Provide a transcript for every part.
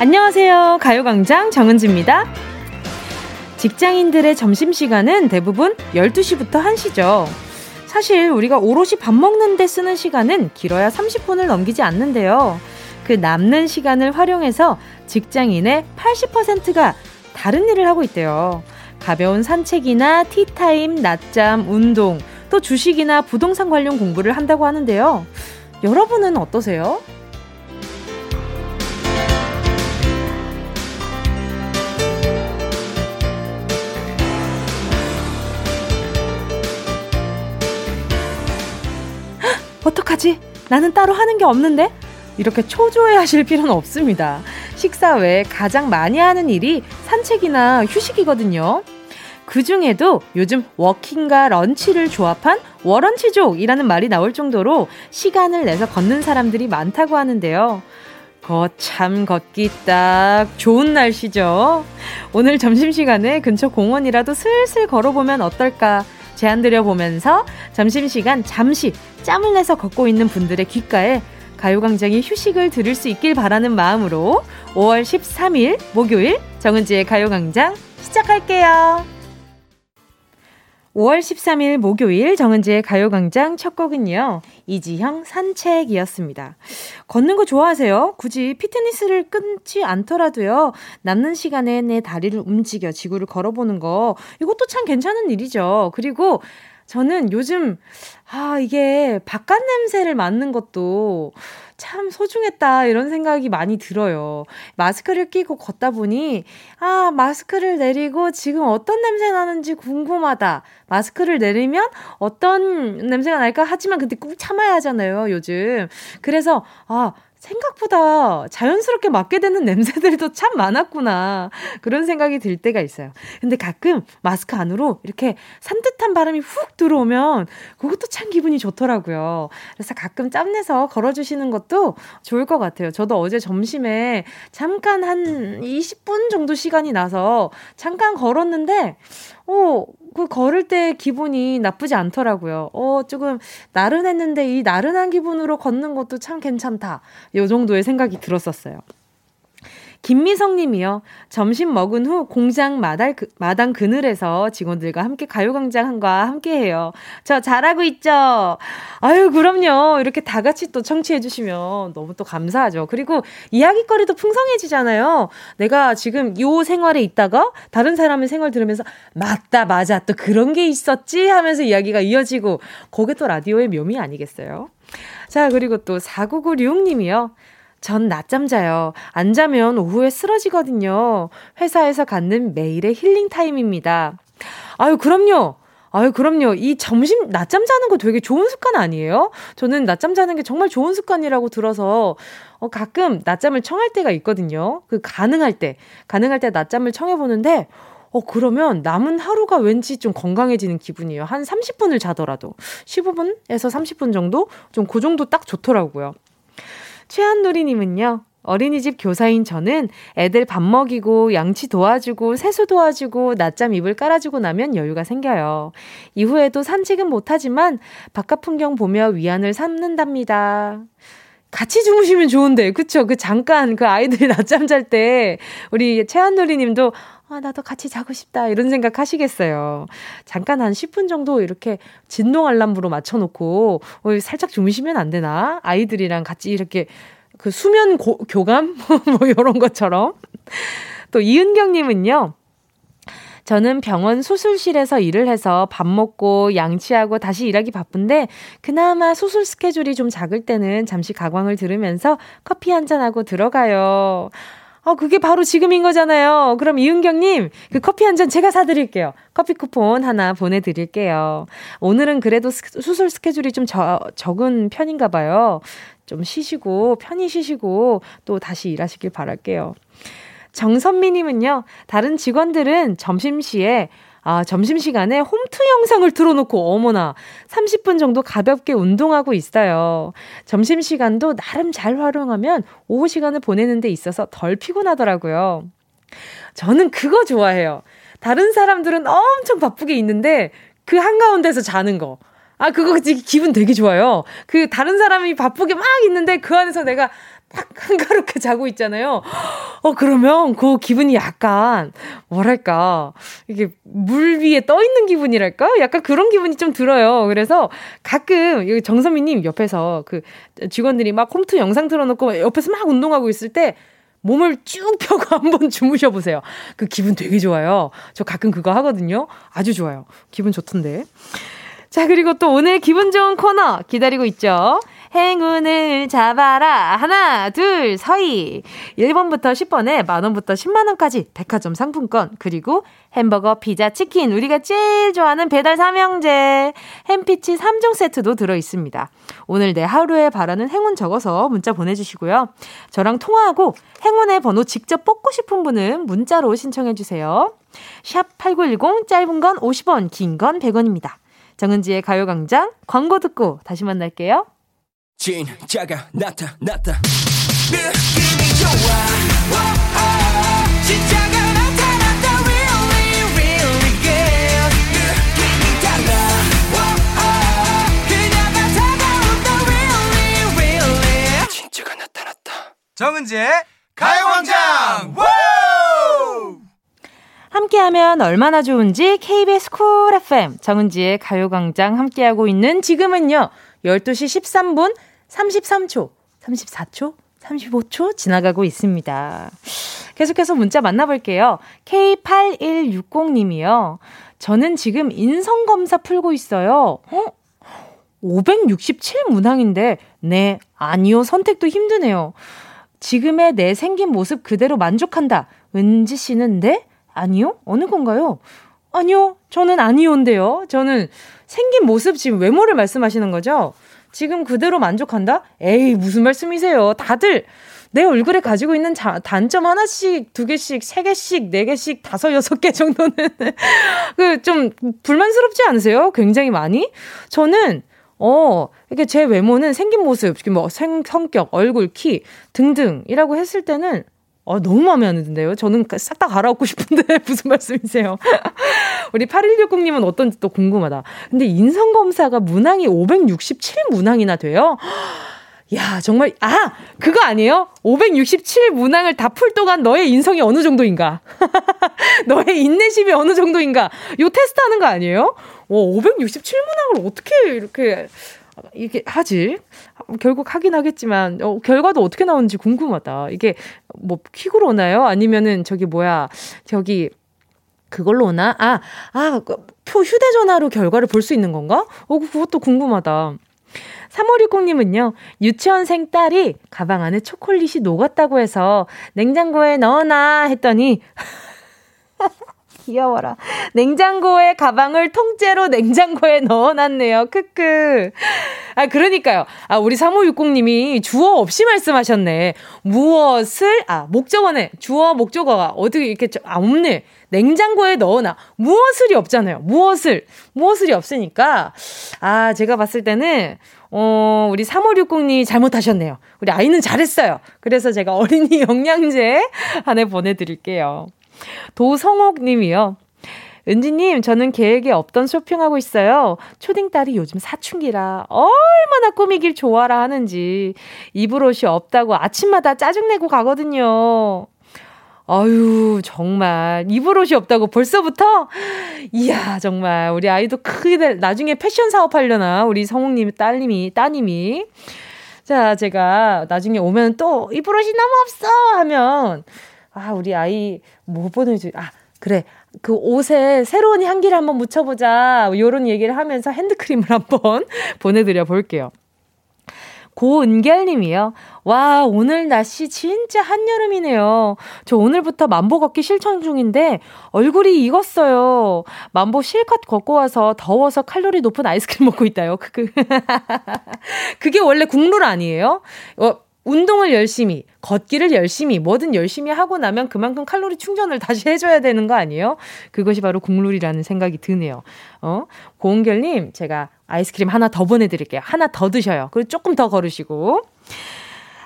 안녕하세요. 가요광장 정은지입니다. 직장인들의 점심시간은 대부분 12시부터 1시죠. 사실 우리가 오롯이 밥 먹는데 쓰는 시간은 길어야 30분을 넘기지 않는데요. 그 남는 시간을 활용해서 직장인의 80%가 다른 일을 하고 있대요. 가벼운 산책이나 티타임, 낮잠, 운동, 또 주식이나 부동산 관련 공부를 한다고 하는데요. 여러분은 어떠세요? 하지? 나는 따로 하는 게 없는데? 이렇게 초조해 하실 필요는 없습니다. 식사 외에 가장 많이 하는 일이 산책이나 휴식이거든요. 그 중에도 요즘 워킹과 런치를 조합한 워런치족이라는 말이 나올 정도로 시간을 내서 걷는 사람들이 많다고 하는데요. 거참 걷기 딱 좋은 날씨죠. 오늘 점심시간에 근처 공원이라도 슬슬 걸어보면 어떨까 제안 드려보면서 점심시간 잠시 짬을 내서 걷고 있는 분들의 귓가에 가요광장이 휴식을 들을 수 있길 바라는 마음으로 5월 13일 목요일 정은지의 가요광장 시작할게요. 5월 13일 목요일 정은지의 가요광장 첫 곡은요. 이지형 산책이었습니다. 걷는 거 좋아하세요? 굳이 피트니스를 끊지 않더라도요. 남는 시간에 내 다리를 움직여 지구를 걸어보는 거 이것도 참 괜찮은 일이죠. 그리고 저는 요즘 아 이게 바깥 냄새를 맡는 것도 참 소중했다 이런 생각이 많이 들어요. 마스크를 끼고 걷다 보니 아 마스크를 내리고 지금 어떤 냄새 나는지 궁금하다. 마스크를 내리면 어떤 냄새가 날까 하지만 근데 꾹 참아야 하잖아요 요즘. 그래서 아 생각보다 자연스럽게 맡게 되는 냄새들도 참 많았구나. 그런 생각이 들 때가 있어요. 근데 가끔 마스크 안으로 이렇게 산뜻한 바람이 훅 들어오면 그것도 참 기분이 좋더라고요. 그래서 가끔 짬내서 걸어주시는 것도 좋을 것 같아요. 저도 어제 점심에 잠깐 한 20분 정도 시간이 나서 잠깐 걸었는데, 어, 그 걸을 때 기분이 나쁘지 않더라고요. 어, 조금 나른했는데 이 나른한 기분으로 걷는 것도 참 괜찮다. 요 정도의 생각이 들었었어요. 김미성 님이요. 점심 먹은 후 공장 마당, 그, 마당 그늘에서 직원들과 함께 가요광장과 함께 해요. 저 잘하고 있죠? 아유, 그럼요. 이렇게 다 같이 또 청취해주시면 너무 또 감사하죠. 그리고 이야기거리도 풍성해지잖아요. 내가 지금 요 생활에 있다가 다른 사람의 생활 들으면서 맞다, 맞아. 또 그런 게 있었지 하면서 이야기가 이어지고 그게 또 라디오의 묘미 아니겠어요? 자, 그리고 또 4996님이요. 전 낮잠 자요. 안 자면 오후에 쓰러지거든요. 회사에서 갖는 매일의 힐링 타임입니다. 아유, 그럼요. 아유, 그럼요. 이 점심, 낮잠 자는 거 되게 좋은 습관 아니에요? 저는 낮잠 자는 게 정말 좋은 습관이라고 들어서, 어, 가끔 낮잠을 청할 때가 있거든요. 그, 가능할 때. 가능할 때 낮잠을 청해보는데, 어, 그러면 남은 하루가 왠지 좀 건강해지는 기분이에요. 한 30분을 자더라도. 15분에서 30분 정도? 좀 그 정도 딱 좋더라고요. 최한누리님은요, 어린이집 교사인 저는 애들 밥 먹이고 양치 도와주고 세수 도와주고 낮잠 이불 깔아주고 나면 여유가 생겨요. 이후에도 산책은 못하지만 바깥 풍경 보며 위안을 삼는답니다. 같이 주무시면 좋은데, 그쵸? 그 잠깐 그 아이들이 낮잠 잘 때 우리 최한누리 님도 아, 나도 같이 자고 싶다. 이런 생각 하시겠어요. 잠깐 한 10분 정도 이렇게 진동 알람으로 맞춰놓고, 어, 살짝 주무시면 안 되나? 아이들이랑 같이 이렇게 그 수면 고, 교감? 뭐, 요런 것처럼. 또 이은경 님은요, 저는 병원 수술실에서 일을 해서 밥 먹고 양치하고 다시 일하기 바쁜데 그나마 수술 스케줄이 좀 작을 때는 잠시 가광을 들으면서 커피 한잔하고 들어가요. 어, 그게 바로 지금인 거잖아요. 그럼 이은경님, 그 커피 한 잔 제가 사드릴게요. 커피 쿠폰 하나 보내드릴게요. 오늘은 그래도 수술 스케줄이 좀 저, 적은 편인가 봐요. 좀 쉬시고, 편히 쉬시고, 또 다시 일하시길 바랄게요. 정선미님은요, 다른 직원들은 점심시에 아, 점심시간에 홈트 영상을 틀어놓고, 어머나, 30분 정도 가볍게 운동하고 있어요. 점심시간도 나름 잘 활용하면 오후 시간을 보내는 데 있어서 덜 피곤하더라고요. 저는 그거 좋아해요. 다른 사람들은 엄청 바쁘게 있는데, 그 한가운데서 자는 거. 아, 그거 기분 되게 좋아요. 그 다른 사람이 바쁘게 막 있는데 그 안에서 내가 딱 한가롭게 자고 있잖아요. 어, 그러면 그 기분이 약간, 뭐랄까, 이게 물 위에 떠 있는 기분이랄까? 약간 그런 기분이 좀 들어요. 그래서 가끔, 여기 정선미님 옆에서 그 직원들이 막 홈트 영상 틀어놓고 옆에서 막 운동하고 있을 때 몸을 쭉 펴고 한번 주무셔 보세요. 그 기분 되게 좋아요. 저 가끔 그거 하거든요. 아주 좋아요. 기분 좋던데. 자, 그리고 또 오늘 기분 좋은 코너 기다리고 있죠. 행운을 잡아라. 하나, 둘, 서희. 1번부터 10번에 만원부터 10만원까지 백화점 상품권, 그리고 햄버거, 피자, 치킨, 우리가 제일 좋아하는 배달 삼형제, 햄피치 3종 세트도 들어 있습니다. 오늘 내 하루에 바라는 행운 적어서 문자 보내주시고요. 저랑 통화하고 행운의 번호 직접 뽑고 싶은 분은 문자로 신청해주세요. 샵 8910, 짧은 건 50원, 긴 건 100원입니다. 정은지의 가요광장 광고 듣고 다시 만날게요. 진짜가 나타났다 느낌이 좋아. 오오 진짜가 나타났다. Really really good 느낌이 달라. 오오 그녀가 다가온다. Really really. 진짜가 나타났다. 정은지의 가요광장. 함께하면 얼마나 좋은지 KBS 쿨 FM 정은지의 가요광장 함께하고 있는 지금은요 12시 13분 33초, 34초, 35초 지나가고 있습니다. 계속해서 문자 만나볼게요. K8160님이요. 저는 지금 인성검사 풀고 있어요. 어? 567 문항인데, 네, 아니요. 선택도 힘드네요. 지금의 내 생긴 모습 그대로 만족한다. 은지 씨는 네? 아니요? 어느 건가요? 아니요. 저는 아니온데요. 저는 생긴 모습 지금 외모를 말씀하시는 거죠? 지금 그대로 만족한다? 에이, 무슨 말씀이세요? 다들 내 얼굴에 가지고 있는 자, 단점 하나씩, 두 개씩, 세 개씩, 네 개씩, 다섯, 여섯 개 정도는 그 좀 불만스럽지 않으세요? 굉장히 많이? 저는 어, 이게 제 외모는 생긴 모습, 뭐 생, 성격, 얼굴, 키 등등이라고 했을 때는 어, 너무 마음에 안 드는데요. 저는 싹 다 갈아엎고 싶은데 무슨 말씀이세요? 우리 8160님은 어떤지 또 궁금하다. 근데 인성검사가 문항이 567 문항이나 돼요? 야, 정말, 아! 그거 아니에요? 567 문항을 다 풀 동안 너의 인성이 어느 정도인가? 너의 인내심이 어느 정도인가? 요 테스트 하는 거 아니에요? 오, 567 문항을 어떻게 이렇게 이게 하지? 결국 하긴 하겠지만 어, 결과도 어떻게 나오는지 궁금하다. 이게 뭐 퀵으로 오나요? 아니면은 저기 뭐야 저기 그걸로 오나? 아, 아, 그표 휴대전화로 결과를 볼 수 있는 건가? 어, 그것도 궁금하다. 3560님은요, 유치원생 딸이 가방 안에 초콜릿이 녹았다고 해서 냉장고에 넣어놔 했더니, 귀여워라. 냉장고에 가방을 통째로 냉장고에 넣어놨네요. 크크. 아, 그러니까요. 아, 우리 3560님이 주어 없이 말씀하셨네. 무엇을, 아, 목적어네. 주어, 목적어가 어디 이렇게, 아, 없네. 냉장고에 넣어놔. 무엇을이 없잖아요. 무엇을. 무엇을이 없으니까. 아, 제가 봤을 때는, 어, 우리 3560님이 잘못하셨네요. 우리 아이는 잘했어요. 그래서 제가 어린이 영양제 하나 보내드릴게요. 도성옥 님이요. 은지님, 저는 계획에 없던 쇼핑하고 있어요. 초딩 딸이 요즘 사춘기라 얼마나 꾸미길 좋아라 하는지 입을 옷이 없다고 아침마다 짜증내고 가거든요. 아유, 정말. 입을 옷이 없다고 벌써부터? 이야, 정말. 우리 아이도 크게, 나중에 패션 사업 하려나? 우리 성욱님, 딸님이, 따님이. 자, 제가 나중에 오면 또 입을 옷이 너무 없어! 하면, 아, 우리 아이 뭐 보내줘. 아, 그래. 그 옷에 새로운 향기를 한번 묻혀보자. 요런 얘기를 하면서 핸드크림을 한번 보내드려 볼게요. 고은결 님이요. 와, 오늘 날씨 진짜 한여름이네요. 저 오늘부터 만보 걷기 실천 중인데 얼굴이 익었어요. 만보 실컷 걷고 와서 더워서 칼로리 높은 아이스크림 먹고 있다요. 그게 원래 국룰 아니에요? 어, 운동을 열심히, 걷기를 열심히, 뭐든 열심히 하고 나면 그만큼 칼로리 충전을 다시 해줘야 되는 거 아니에요? 그것이 바로 국룰이라는 생각이 드네요. 어? 고은결님, 제가 아이스크림 하나 더 보내드릴게요. 하나 더 드셔요. 그리고 조금 더 걸으시고.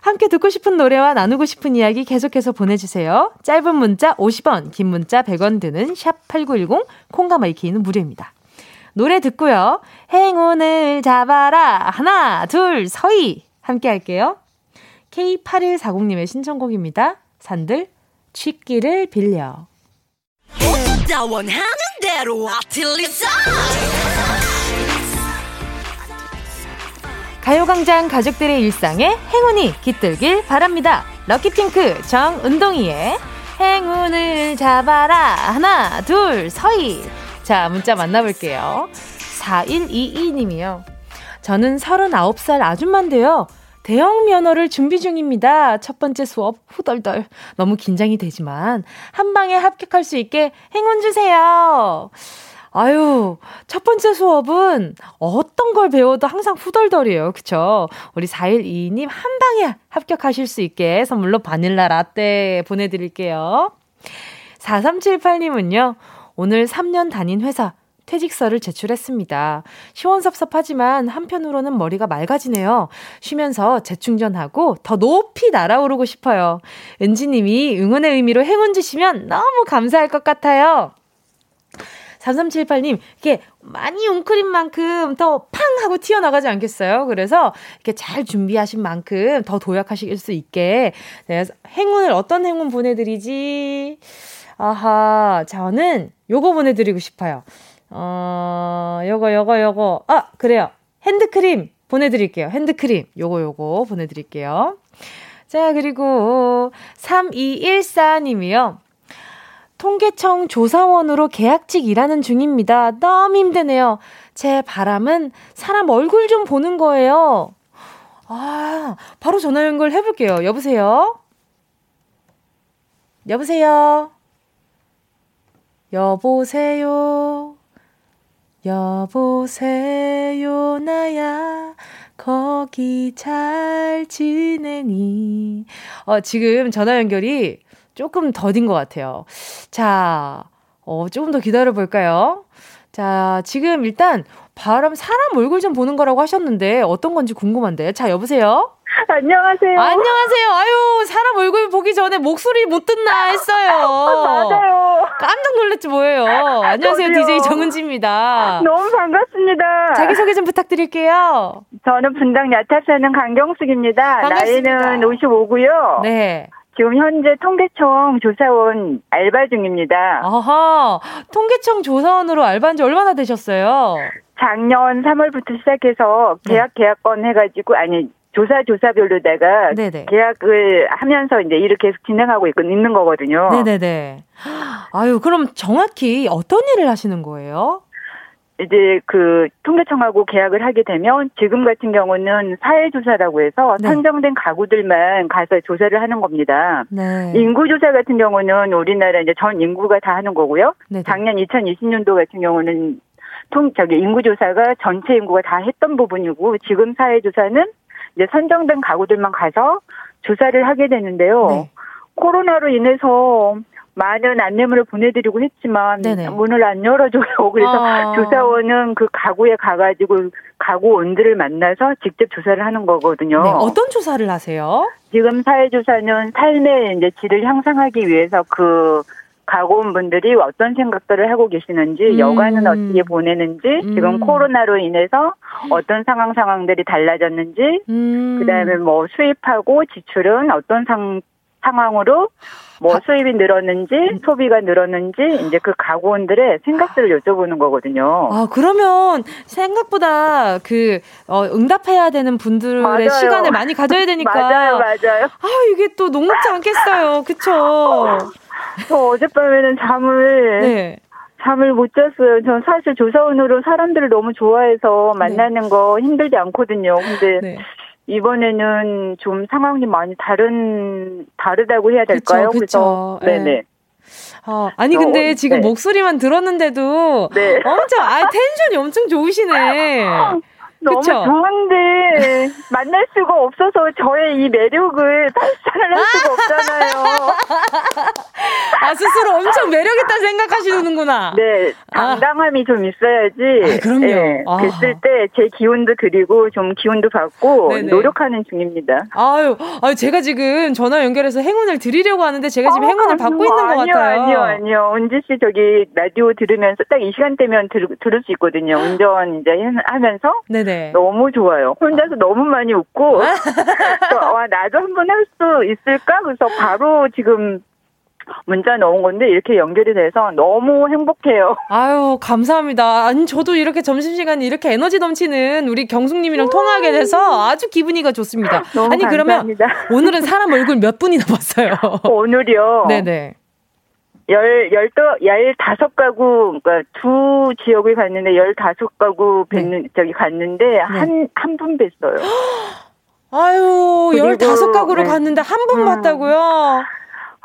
함께 듣고 싶은 노래와 나누고 싶은 이야기 계속해서 보내주세요. 짧은 문자 50원, 긴 문자 100원 드는 샵8910, 콩과 my K는 무료입니다. 노래 듣고요. 행운을 잡아라. 하나, 둘, 서희. 함께 할게요. K8140님의 신청곡입니다. 산들, 취기를 빌려. 가요광장 가족들의 일상에 행운이 깃들길 바랍니다. 럭키핑크 정은동이의 행운을 잡아라. 하나, 둘, 서희. 자, 문자 만나볼게요. 4122님이요. 저는 39살 아줌마인데요. 대형 면허를 준비 중입니다. 첫 번째 수업 후덜덜. 너무 긴장이 되지만 한 방에 합격할 수 있게 행운 주세요. 아유, 첫 번째 수업은 어떤 걸 배워도 항상 후덜덜이에요. 그쵸? 우리 4122님 한 방에 합격하실 수 있게 선물로 바닐라 라떼 보내드릴게요. 4378님은요, 오늘 3년 다닌 회사 퇴직서를 제출했습니다. 시원섭섭하지만 한편으로는 머리가 맑아지네요. 쉬면서 재충전하고 더 높이 날아오르고 싶어요. 은지님이 응원의 의미로 행운 주시면 너무 감사할 것 같아요. 3378님, 이게 많이 웅크린 만큼 더 팡 하고 튀어나가지 않겠어요? 그래서 이렇게 잘 준비하신 만큼 더 도약하실 수 있게. 네, 행운을 어떤 행운 보내드리지? 아하, 저는 요거 보내드리고 싶어요. 어, 요거, 요거, 요거. 아, 그래요. 핸드크림 보내드릴게요. 핸드크림. 요거, 요거 보내드릴게요. 자, 그리고 3214님이요. 통계청 조사원으로 계약직 일하는 중입니다. 너무 힘드네요. 제 바람은 사람 얼굴 좀 보는 거예요. 아, 바로 전화 연결 해볼게요. 여보세요? 여보세요? 여보세요? 여보세요, 나야. 거기 잘 지내니? 어, 지금 전화 연결이 조금 더딘 것 같아요. 자, 어, 조금 더 기다려 볼까요? 자, 지금 일단 바람 사람 얼굴 좀 보는 거라고 하셨는데 어떤 건지 궁금한데. 자, 여보세요? 안녕하세요. 안녕하세요. 아유, 사람 얼굴 보기 전에 목소리 못 듣나 했어요. 맞아요. 깜짝 놀랐지 뭐예요. 안녕하세요. 저도요. DJ 정은지입니다. 너무 반갑습니다. 자기소개 좀 부탁드릴게요. 저는 분당 야타 사는 강경숙입니다. 반갑습니다. 나이는 55고요. 네. 지금 현재 통계청 조사원 알바 중입니다. 아하, 통계청 조사원으로 알바한 지 얼마나 되셨어요? 작년 3월부터 시작해서 계약 네. 계약권 해가지고 아니 조사 조사별로다가 네네. 계약을 하면서 이제 일을 계속 진행하고 있, 있는 거거든요. 네네네. 아유 그럼 정확히 어떤 일을 하시는 거예요? 이제 그 통계청하고 계약을 하게 되면 지금 같은 경우는 사회조사라고 해서 네. 선정된 가구들만 가서 조사를 하는 겁니다. 네. 인구조사 같은 경우는 우리나라 이제 전 인구가 다 하는 거고요. 네 작년 2020년도 같은 경우는 통 저기 인구조사가 전체 인구가 다 했던 부분이고 지금 사회조사는 이제 선정된 가구들만 가서 조사를 하게 되는데요. 네. 코로나로 인해서 많은 안내문을 보내드리고 했지만 네네. 문을 안 열어줘요. 그래서 아. 조사원은 그 가구에 가가지고 가구 원들을 만나서 직접 조사를 하는 거거든요. 네. 어떤 조사를 하세요? 지금 사회조사는 삶의 이제 질을 향상하기 위해서 그 가구원분들이 어떤 생각들을 하고 계시는지 음. 여가는 어떻게 보내는지 음. 지금 코로나로 인해서 어떤 상황 상황들이 달라졌는지 음. 그다음에 뭐 수입하고 지출은 어떤 상 상황으로 뭐 수입이 늘었는지 음. 소비가 늘었는지 이제 그 가구원들의 생각들을 여쭤보는 거거든요. 아 그러면 생각보다 그 어, 응답해야 되는 분들의 맞아요. 시간을 많이 가져야 되니까 맞아요, 맞아요. 아 이게 또 녹록지 않겠어요, 그쵸? 저 어젯밤에는 잠을 네. 잠을 못 잤어요. 전 사실 조사원으로 사람들을 너무 좋아해서 만나는 네. 거 힘들지 않거든요. 근데 네. 이번에는 좀 상황이 많이 다른 다르다고 해야 될까요? 그쵸, 그쵸. 그래서 네. 네네. 어, 아니 근데 어, 지금 네. 목소리만 들었는데도 네. 엄청 아 텐션이 엄청 좋으시네. 너무 그쵸? 좋은데 만날 수가 없어서 저의 이 매력을 발산을 할 수가 없잖아요. 아 아, 스스로 엄청 매력 있다 생각하시는구나. 네, 아. 당당함이 아. 좀 있어야지. 아, 그럼요. 네, 아. 됐을 때 제 기운도 드리고 좀 기운도 받고 네네. 노력하는 중입니다. 아유, 아유, 제가 지금 전화 연결해서 행운을 드리려고 하는데 제가 지금 아, 행운을 받고 있는 것 아니요, 같아요. 아니요, 아니요. 은지 씨 저기 라디오 들으면서 딱 이 시간대면 들, 들을 수 있거든요. 운전 이제 하면서. 네네. 너무 좋아요. 혼자서 너무 많이 웃고. 와, 나도 한번 할 수 있을까? 그래서 바로 지금 문자 넣은 건데 이렇게 연결이 돼서 너무 행복해요. 아유 감사합니다. 아니 저도 이렇게 점심시간에 이렇게 에너지 넘치는 우리 경숙님이랑 통화하게 돼서 아주 기분이가 좋습니다. 너무 아니 감사합니다. 그러면 오늘은 사람 얼굴 몇 분이나 봤어요? 오늘요. 네네. 열, 열도, 열다섯 가구, 그러니까 두 지역을 갔는데 열다섯 가구 뵙는, 네. 저기 갔는데 네. 한, 한 분 뵀어요. 아유, 열다섯 가구를 네. 갔는데 한분 음. 봤다고요?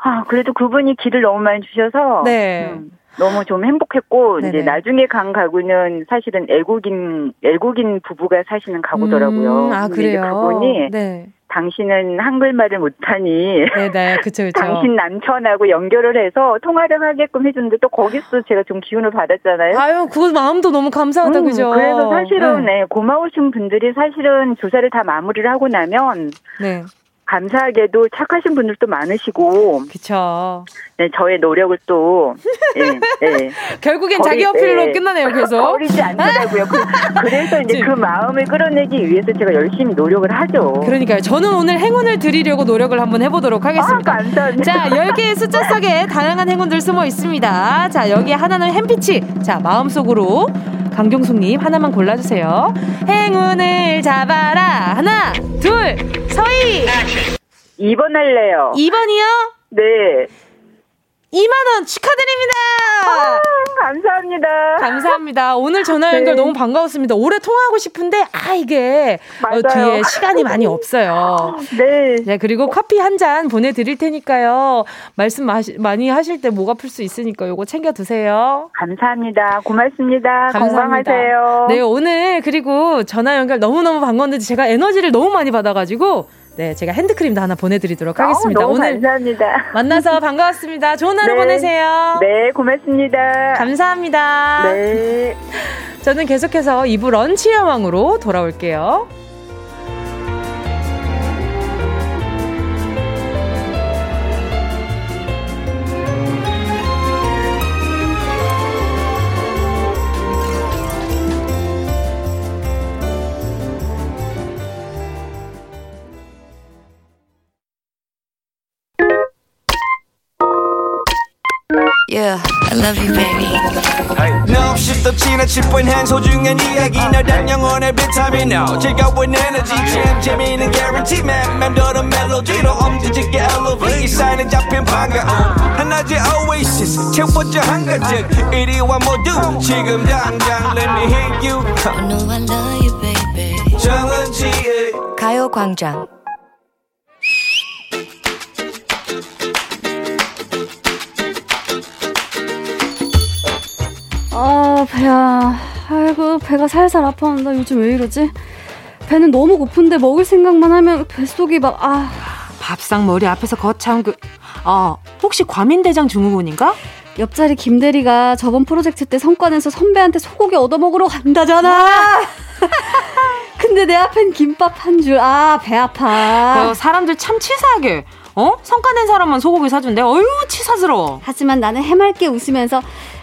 아, 그래도 그분이 길을 너무 많이 주셔서. 네. 음, 너무 좀 행복했고, 네네. 이제 나중에 간 가구는 사실은 애국인, 애국인 부부가 사시는 가구더라고요. 음, 아, 그래요? 그분이. 네. 당신은 한글말을 못하니 네네 그쵸 그쵸 당신 남편하고 연결을 해서 통화를 하게끔 해줬는데 또 거기서 제가 좀 기운을 받았잖아요. 아유 그거 마음도 너무 감사하다 음, 그죠. 그래서 사실은 네. 네. 고마우신 분들이 사실은 조사를 다 마무리를 하고 나면 네. 감사하게도 착하신 분들도 많으시고. 그쵸. 네, 저의 노력을 또, 예, 예. 결국엔 자기 어필로 예, 끝나네요, 계속. 버리지 않더라고요. 그, 래서 이제 그 마음을 끌어내기 위해서 제가 열심히 노력을 하죠. 그러니까요. 저는 오늘 행운을 드리려고 노력을 한번 해보도록 하겠습니다. 아, 감사합니다. 자, 10개의 숫자 속에 다양한 행운들 숨어 있습니다. 자, 여기에 하나는 햄피치. 자, 마음속으로 강경숙님 하나만 골라주세요. 행운을 잡아라. 하나, 둘, 서희. 2번 할래요. 2번이요? 네. 2만원 축하드립니다! 아, 감사합니다. 감사합니다. 오늘 전화 연결 네. 너무 반가웠습니다. 오래 통화하고 싶은데, 아, 이게 어, 뒤에 시간이 많이 없어요. 네. 네, 그리고 커피 한 잔 보내드릴 테니까요. 말씀 마시, 많이 하실 때 목 아플 수 있으니까 요거 챙겨 드세요. 감사합니다. 고맙습니다. 감사합니다. 건강하세요. 네, 오늘 그리고 전화 연결 너무너무 반가웠는데 제가 에너지를 너무 많이 받아가지고 네, 제가 핸드크림도 하나 보내드리도록 하겠습니다. 어, 오늘 감사합니다. 만나서 반가웠습니다. 좋은 하루 네, 보내세요. 네, 고맙습니다. 감사합니다. 네. 저는 계속해서 2부 런치 여왕으로 돌아올게요. Yeah, I love you, baby. No, that young on every time you know. Check out with energy, jam, Jimmy, and guarantee, um, did you get elevate? Panga. And I just oasis, check. 81 more do, 지금 당장, let me hit you. I know I love you, baby. 정은지의 가요광장 아 배야 아이고 배가 살살 아파한다 요즘 왜 이러지 배는 너무 고픈데 먹을 생각만 하면 뱃속이 막 아 밥상 머리 앞에서 거참 그 아, 혹시 과민대장 증후군인가? 옆자리 김대리가 저번 프로젝트 때 성과 내서 선배한테 소고기 얻어먹으러 간다잖아. 근데 내 앞엔 김밥 한 줄. 아, 배 아파. 그 사람들 참 치사하게. 어? 성과 낸 사람만 소고기 사준대. 어휴, 치사스러워. 하지만 나는 해맑게 웃으면서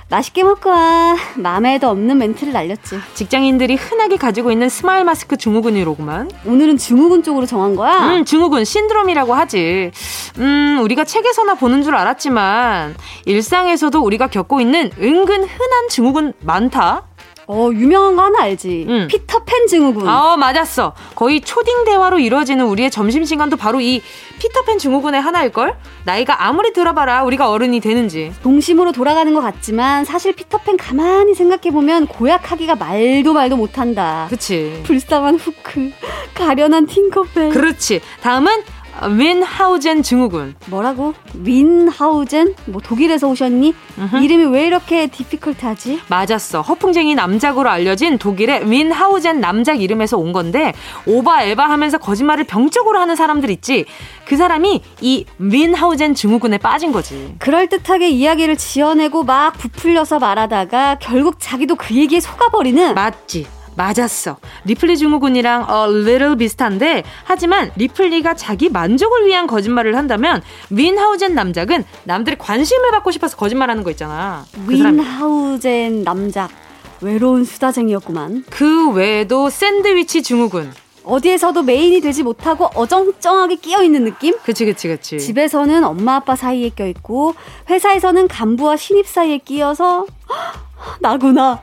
맛있게 먹고 와. 마음에도 없는 멘트를 날렸지. 직장인들이 흔하게 가지고 있는 smile mask 증후군이로구만. 오늘은 증후군 쪽으로 정한 거야? 음, 증후군 신드롬이라고 하지. 음, 우리가 책에서나 보는 줄 알았지만 일상에서도 우리가 겪고 있는 은근 흔한 증후군 많다. 어, 유명한 거 하나 알지? 응. 피터팬 증후군. 어, 맞았어. 거의 초딩 대화로 이루어지는 우리의 점심시간도 바로 이 피터팬 증후군의 하나일걸? 나이가 아무리 들어봐라 우리가 어른이 되는지. 동심으로 돌아가는 것 같지만 사실 피터팬 가만히 생각해보면 고약하기가 말도 말도 못한다. 그치. 불쌍한 후크, 가련한 팅커벨. 그렇지. 다음은 윈하우젠 증후군. 뭐라고? 윈하우젠? 뭐 독일에서 오셨니? 으흠. 이름이 왜 이렇게 디피컬트하지? 맞았어. 허풍쟁이 남작으로 알려진 독일의 윈하우젠 남작 이름에서 온 건데 오바 에바 하면서 거짓말을 병적으로 하는 사람들 있지. 그 사람이 이 윈하우젠 증후군에 빠진 거지. 그럴듯하게 이야기를 지어내고 막 부풀려서 말하다가 결국 자기도 그 얘기에 속아버리는 맞지. 맞았어. 리플리 증후군이랑 a little 비슷한데 하지만 리플리가 자기 만족을 위한 거짓말을 한다면 윈하우젠 남작은 남들의 관심을 받고 싶어서 거짓말하는 거 있잖아. 그 윈하우젠 남작 외로운 수다쟁이였구만. 그 외에도 샌드위치 증후군. 어디에서도 메인이 되지 못하고 어정쩡하게 끼어 있는 느낌? 그치, 그치, 그치. 집에서는 엄마 아빠 사이에 껴 있고 회사에서는 간부와 신입 사이에 끼어서 나구나.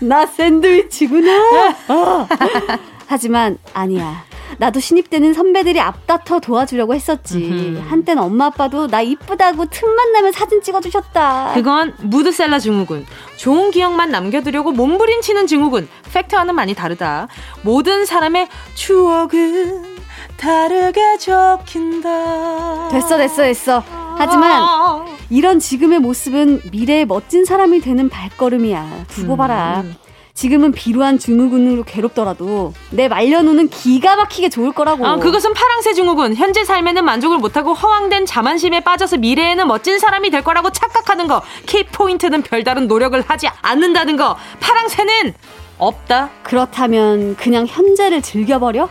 나 샌드위치구나. 어. 하지만 아니야. 나도 신입 때는 선배들이 앞다퉈 도와주려고 했었지. 한때는 엄마 아빠도 나 이쁘다고 틈만 나면 사진 찍어주셨다. 그건 무드셀라 증후군. 좋은 기억만 남겨두려고 몸부림치는 증후군. 팩트와는 많이 다르다. 모든 사람의 추억은 다르게 적힌다. 됐어, 됐어, 됐어. 하지만 이런 지금의 모습은 미래의 멋진 사람이 되는 발걸음이야. 두고 봐라. 음. 지금은 비루한 증후군으로 괴롭더라도 내 말려놓는 기가 막히게 좋을 거라고. 아, 그것은 파랑새 증후군. 현재 삶에는 만족을 못하고 허황된 자만심에 빠져서 미래에는 멋진 사람이 될 거라고 착각하는 거. 키포인트는 별다른 노력을 하지 않는다는 거. 파랑새는 없다. 그렇다면 그냥 현재를 즐겨버려?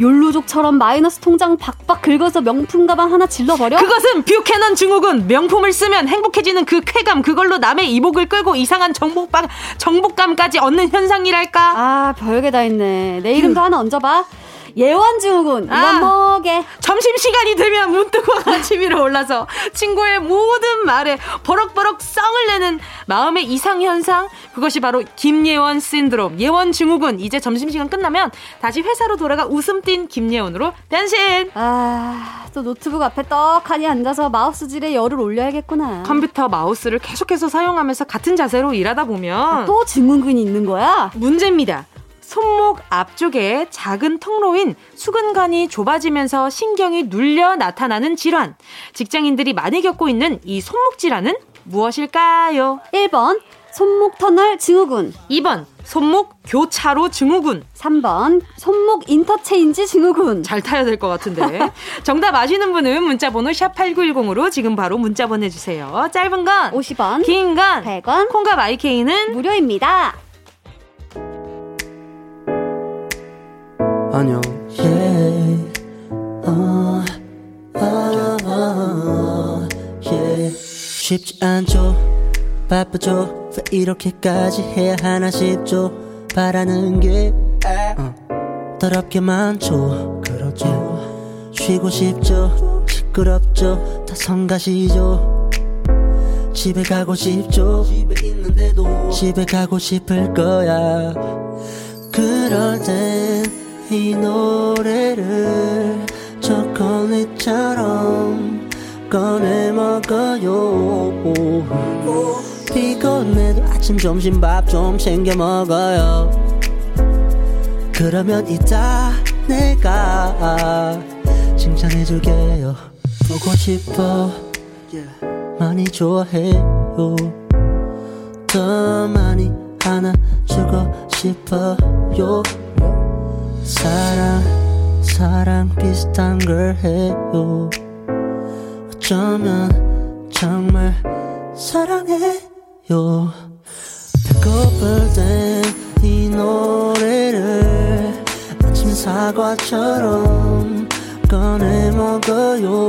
욜로족처럼 마이너스 통장 박박 긁어서 명품 가방 하나 질러버려? 그것은 뷰캐넌 증후군. 명품을 쓰면 행복해지는 그 쾌감, 그걸로 남의 이복을 끌고 이상한 정복감, 정복감까지 얻는 현상이랄까? 아, 별게 다 있네. 내 이름도 음. 하나 얹어봐. 예원증후군 아, 이건 뭐게 점심시간이 되면 문득 화가 위로 올라서 친구의 모든 말에 버럭버럭 썽을 내는 마음의 이상현상. 그것이 바로 김예원 신드롬. 예원증후군 이제 점심시간 끝나면 다시 회사로 돌아가 웃음 띤 김예원으로 변신! 아 또 노트북 앞에 떡하니 앉아서 마우스질에 열을 올려야겠구나. 컴퓨터 마우스를 계속해서 사용하면서 같은 자세로 일하다 보면 아, 또 증후군이 있는 거야? 문제입니다 손목 앞쪽에 작은 통로인 수근관이 좁아지면서 신경이 눌려 나타나는 질환. 직장인들이 많이 겪고 있는 이 손목 질환은 무엇일까요? 1번 손목 터널 증후군. 2번 손목 교차로 증후군. 3번 손목 인터체인지 증후군. 잘 타야 될 것 같은데. 정답 아시는 분은 문자번호 샵 8910으로 지금 바로 문자 보내주세요. 짧은 건 50원 긴 건 100원 콩과 마이케이는 무료입니다 안녕. Yeah. 어, 어, 어, yeah. 쉽지 않죠. 바쁘죠. 왜 이렇게까지 해야 하나 싶죠. 바라는 게 어, 더럽게 많죠. 그렇죠. 쉬고 싶죠. 시끄럽죠. 다 성가시죠. 집에 가고 싶죠. 집에 있는데도 집에 가고 싶을 거야. 그럴 땐 이 노래를 초콜릿처럼 꺼내 먹어요. 피곤해도 아침 점심 밥 좀 챙겨 먹어요. 그러면 이따 내가 칭찬해줄게요. 보고 싶어. 많이 좋아해요. 더 많이 안아주고 싶어요 사랑 사랑 비슷한 걸 해요 어쩌면 정말 사랑해요. 배고플 땐 이 노래를 아침 사과처럼 꺼내 먹어요.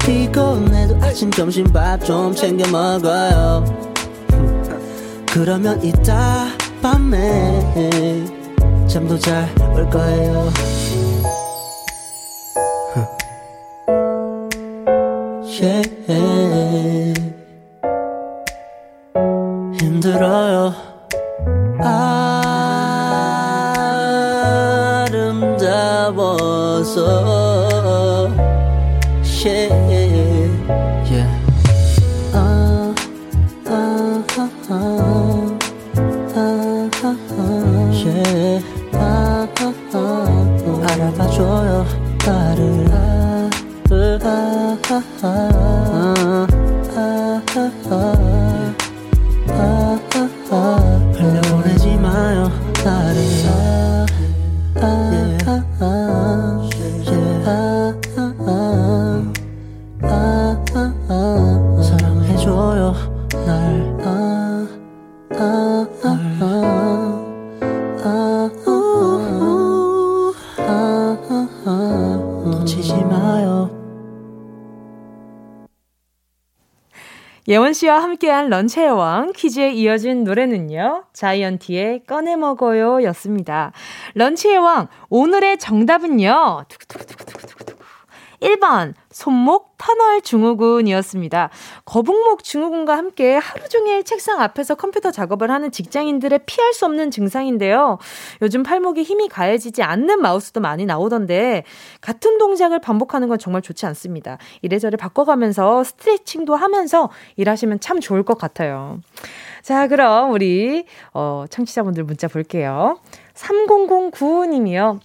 피곤해도 아침 점심 밥 좀 챙겨 먹어요. 그러면 이따 밤에 잠도 잘 올 거예요. 힘들어요. 아름다워서. 啊。 예원 씨와 함께한 런치의 왕 퀴즈에 이어진 노래는요. 자이언티의 꺼내 먹어요 였습니다. 런치의 왕 오늘의 정답은요. 두구두구두구두구두구. 1번 손목 터널 증후군이었습니다. 거북목 증후군과 함께 하루 종일 책상 앞에서 컴퓨터 작업을 하는 직장인들의 피할 수 없는 증상인데요. 요즘 팔목에 힘이 가해지지 않는 마우스도 많이 나오던데 같은 동작을 반복하는 건 정말 좋지 않습니다. 이래저래 바꿔가면서 스트레칭도 하면서 일하시면 참 좋을 것 같아요. 자, 그럼 우리 어 청취자분들 문자 볼게요. 3009님이요.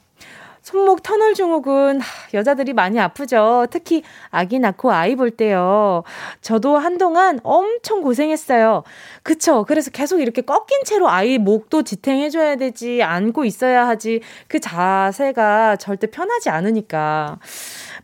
손목 터널 증후군 여자들이 많이 아프죠. 특히 아기 낳고 아이 볼 때요. 저도 한동안 엄청 고생했어요. 그쵸? 그래서 계속 이렇게 꺾인 채로 아이 목도 지탱해 줘야 되지 안고 있어야 하지. 그 자세가 절대 편하지 않으니까.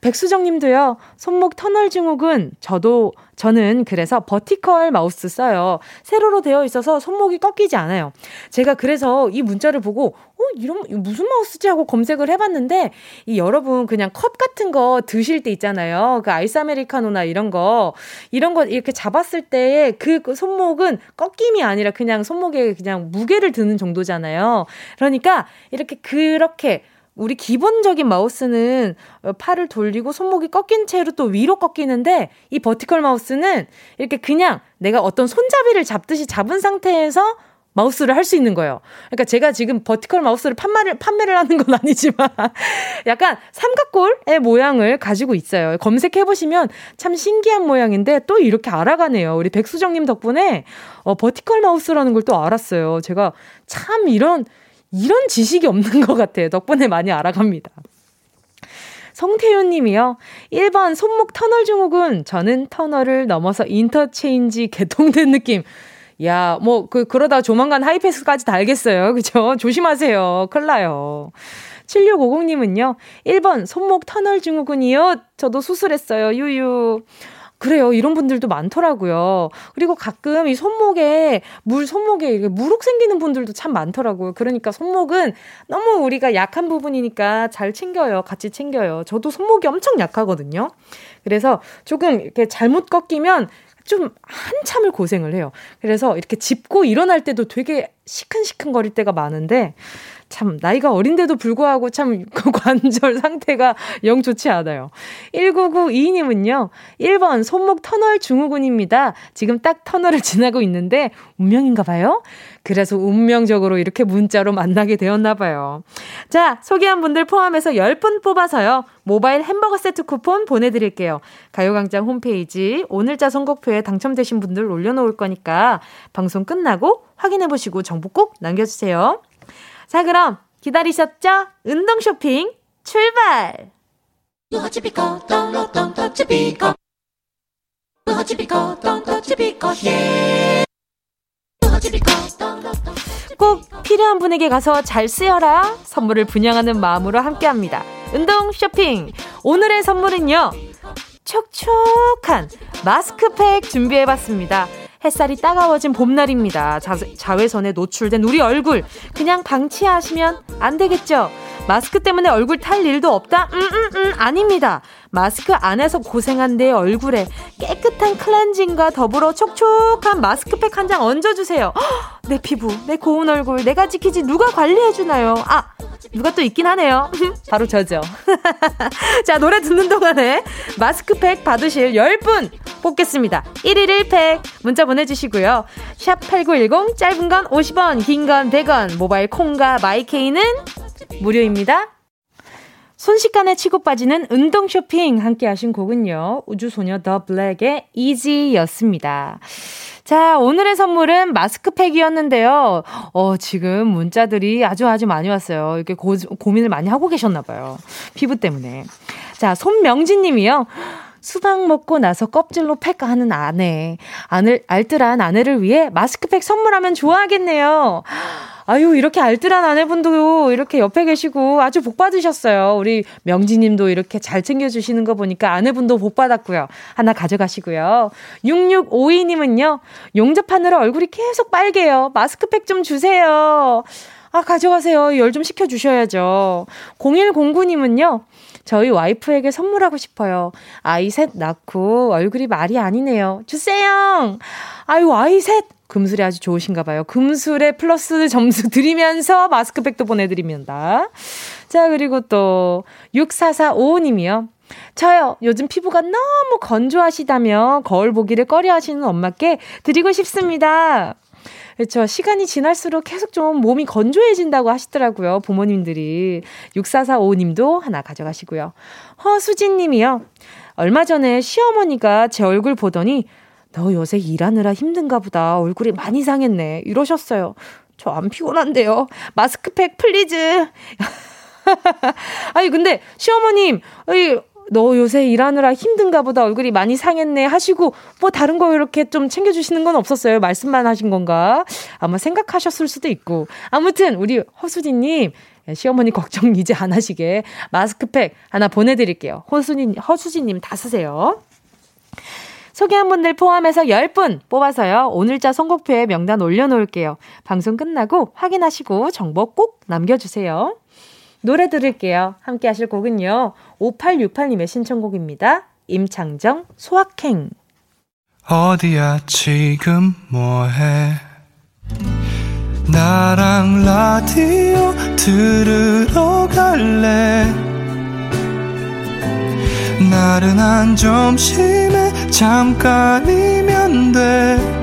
백수정 님도요. 손목 터널 증후군 저도 저는 그래서 vertical 마우스 써요. 세로로 되어 있어서 손목이 꺾이지 않아요. 제가 그래서 이 문자를 보고 어 이런 무슨 마우스지 하고 검색을 해봤는데 이 여러분 그냥 컵 같은 거 드실 때 있잖아요. 그 아이스 아메리카노나 이런 거 이런 거 이렇게 잡았을 때의 그 손목은 꺾임이 아니라 그냥 손목에 그냥 무게를 드는 정도잖아요. 그러니까 이렇게 그렇게 우리 기본적인 마우스는 팔을 돌리고 손목이 꺾인 채로 또 위로 꺾이는데 이 vertical 마우스는 이렇게 그냥 내가 어떤 손잡이를 잡듯이 잡은 상태에서 마우스를 할 수 있는 거예요. 그러니까 제가 지금 vertical 마우스를 판매를, 판매를 하는 건 아니지만 약간 삼각골의 모양을 가지고 있어요. 검색해보시면 참 신기한 모양인데 또 이렇게 알아가네요. 우리 백수정님 덕분에 어, vertical 마우스라는 걸 또 알았어요. 제가 참 이런 이런 지식이 없는 것 같아요. 덕분에 많이 알아갑니다. 성태윤 님이요. 1번 손목 터널 증후군. 저는 터널을 넘어서 인터체인지 개통된 느낌. 야, 뭐, 그, 그러다 조만간 하이패스까지 달겠어요. 그죠? 조심하세요. 큰일 나요. 7650님은요. 1번 손목 터널 증후군이요. 저도 수술했어요. 유유. 그래요. 이런 분들도 많더라고요. 그리고 가끔 이 손목에, 물, 손목에 무룩 생기는 분들도 참 많더라고요. 그러니까 손목은 너무 우리가 약한 부분이니까 잘 챙겨요. 같이 챙겨요. 저도 손목이 엄청 약하거든요. 그래서 조금 이렇게 잘못 꺾이면 좀 한참을 고생을 해요. 그래서 이렇게 짚고 일어날 때도 되게 시큰시큰 거릴 때가 많은데, 참, 나이가 어린데도 불구하고 참그 관절 상태가 영 좋지 않아요. 1992님은요, 1번 손목 터널 증후군입니다. 지금 딱 터널을 지나고 있는데, 운명인가 봐요? 그래서 운명적으로 이렇게 문자로 만나게 되었나 봐요. 자, 소개한 분들 포함해서 10분 뽑아서요. 모바일 햄버거 세트 쿠폰 보내드릴게요. 가요광장 홈페이지 오늘자 선곡표에 당첨되신 분들 올려놓을 거니까 방송 끝나고 확인해보시고 정보 꼭 남겨주세요. 자, 그럼 기다리셨죠? 운동 쇼핑 출발! 꼭 필요한 분에게 가서 잘 쓰여라 선물을 분양하는 마음으로 함께합니다. 운동 쇼핑 오늘의 선물은요 촉촉한 마스크팩 준비해봤습니다. 햇살이 따가워진 봄날입니다. 자, 자외선에 노출된 우리 얼굴 그냥 방치하시면 안 되겠죠? 마스크 때문에 얼굴 탈 일도 없다? 음, 음, 음, 아닙니다. 마스크 안에서 고생한 내 얼굴에 깨끗한 클렌징과 더불어 촉촉한 마스크팩 한 장 얹어주세요. 허, 내 피부, 내 고운 얼굴, 내가 지키지 누가 관리해주나요? 아, 누가 또 있긴 하네요. 바로 저죠. 자, 노래 듣는 동안에 마스크팩 받으실 10분 뽑겠습니다. 1일 1팩 문자 보내주시고요. 샵 8910 짧은 건 50원, 긴 건 100원, 모바일 콩과 마이케이는 무료입니다. 순식간에 치고 빠지는 운동 쇼핑 함께 하신 곡은요. 우주소녀 더 블랙의 이지였습니다. 자, 오늘의 선물은 마스크팩이었는데요. 어, 지금 문자들이 아주 아주 많이 왔어요. 이렇게 고, 고민을 많이 하고 계셨나봐요. 피부 때문에. 자, 손명진 님이요. 수박 먹고 나서 껍질로 팩 하는 아내. 아늘, 알뜰한 아내를 위해 마스크팩 선물하면 좋아하겠네요. 아유, 이렇게 알뜰한 아내분도 이렇게 옆에 계시고 아주 복 받으셨어요. 우리 명지님도 이렇게 잘 챙겨주시는 거 보니까 아내분도 복 받았고요. 하나 가져가시고요. 6652님은요, 용접하느라 얼굴이 계속 빨개요. 마스크팩 좀 주세요. 아, 가져가세요. 열 좀 식혀주셔야죠. 0109님은요, 저희 와이프에게 선물하고 싶어요. 아이 셋 낳고 얼굴이 말이 아니네요. 주세요! 아이 셋! 금술이 아주 좋으신가 봐요. 금술에 플러스 점수 드리면서 마스크팩도 보내드립니다. 자, 그리고 또 64455님이요. 저요, 요즘 피부가 너무 건조하시다며 거울 보기를 꺼려 하시는 엄마께 드리고 싶습니다. 그렇죠. 시간이 지날수록 계속 좀 몸이 건조해진다고 하시더라고요. 부모님들이. 6445님도 하나 가져가시고요. 허수진 님이요. 얼마 전에 시어머니가 제 얼굴 보더니 너 요새 일하느라 힘든가 보다. 얼굴이 많이 상했네. 이러셨어요. 저 안 피곤한데요. 마스크팩 please. 아니 근데 시어머님, 너 요새 일하느라 힘든가 보다 얼굴이 많이 상했네 하시고 뭐 다른 거 이렇게 좀 챙겨주시는 건 없었어요. 말씀만 하신 건가? 아마 생각하셨을 수도 있고. 아무튼 우리 허수진님 시어머니 걱정 이제 안 하시게 마스크팩 하나 보내드릴게요. 허수진, 허수진님 다 쓰세요. 소개한 분들 포함해서 10분 뽑아서요. 오늘자 선곡표에 명단 올려놓을게요. 방송 끝나고 확인하시고 정보 꼭 남겨주세요. 노래 들을게요. 함께 하실 곡은요. 5868님의 신청곡입니다. 임창정, 소확행. 어디야, 지금 뭐해? 나랑 라디오 들으러 갈래? 나른한 점심에 잠깐이면 돼.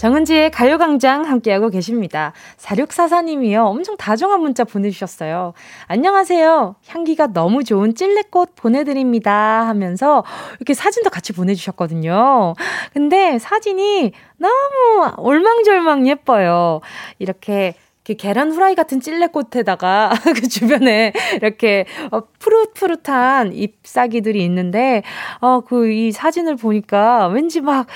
정은지의 가요광장 함께하고 계십니다. 4644님이요. 엄청 다정한 문자 보내주셨어요. 안녕하세요. 향기가 너무 좋은 찔레꽃 보내드립니다. 하면서 이렇게 사진도 같이 보내주셨거든요. 근데 사진이 너무 올망졸망 예뻐요. 이렇게 계란 후라이 같은 찔레꽃에다가 그 주변에 이렇게 어, 푸릇푸릇한 잎사귀들이 있는데 어 그 이 사진을 보니까 왠지 막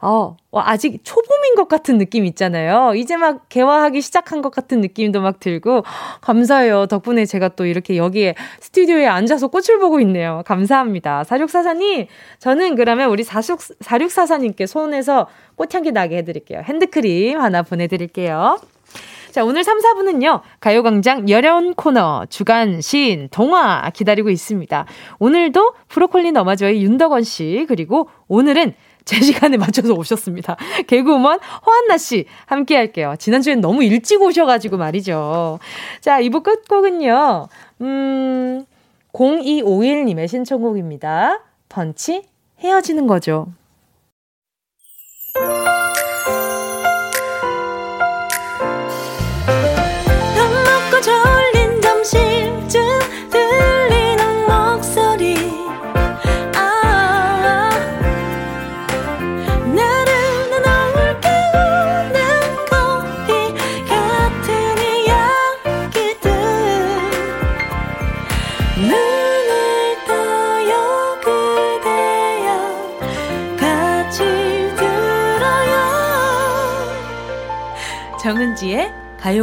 어, 아직 초봄인 것 같은 느낌 있잖아요. 이제 막 개화하기 시작한 것 같은 느낌도 막 들고 감사해요. 덕분에 제가 또 이렇게 여기에 스튜디오에 앉아서 꽃을 보고 있네요. 감사합니다. 사육사사님, 저는 그러면 우리 사육, 사육사사님께 손에서 꽃향기 나게 해드릴게요. 핸드크림 하나 보내드릴게요. 자, 오늘 3, 4분은요, 가요광장 여려운 코너, 주간, 시인, 동화 기다리고 있습니다. 오늘도 브로콜리 너마저의 윤덕원 씨, 그리고 오늘은 제 시간에 맞춰서 오셨습니다. 개그우먼 허한나 씨 함께 할게요. 지난주엔 너무 일찍 오셔가지고 말이죠. 자, 2부 끝곡은요, 음, 0251님의 신청곡입니다. 펀치 헤어지는 거죠.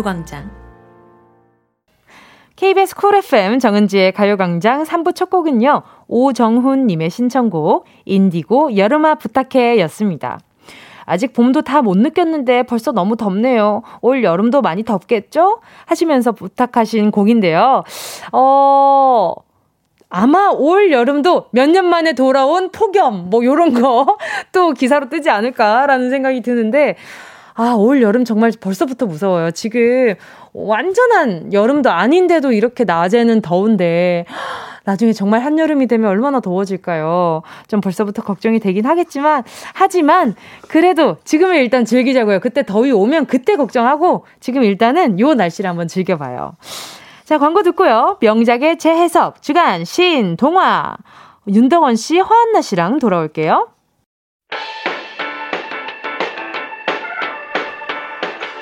가요광장. KBS 쿨 FM 정은지의 가요광장 3부 첫 곡은요, 오정훈님의 신청곡, 인디고 여름아 부탁해 였습니다. 아직 봄도 다 못 느꼈는데 벌써 너무 덥네요. 올 여름도 많이 덥겠죠? 하시면서 부탁하신 곡인데요. 어, 아마 올 여름도 몇 년 만에 돌아온 폭염, 뭐, 요런 거 또 기사로 뜨지 않을까라는 생각이 드는데, 아, 올 여름 정말 벌써부터 무서워요. 지금 완전한 여름도 아닌데도 이렇게 낮에는 더운데, 나중에 정말 한여름이 되면 얼마나 더워질까요? 좀 벌써부터 걱정이 되긴 하겠지만, 하지만, 그래도 지금을 일단 즐기자고요. 그때 더위 오면 그때 걱정하고, 지금 일단은 요 날씨를 한번 즐겨봐요. 자, 광고 듣고요. 명작의 재해석, 주간, 신, 동화. 윤덕원 씨, 허한나 씨랑 돌아올게요.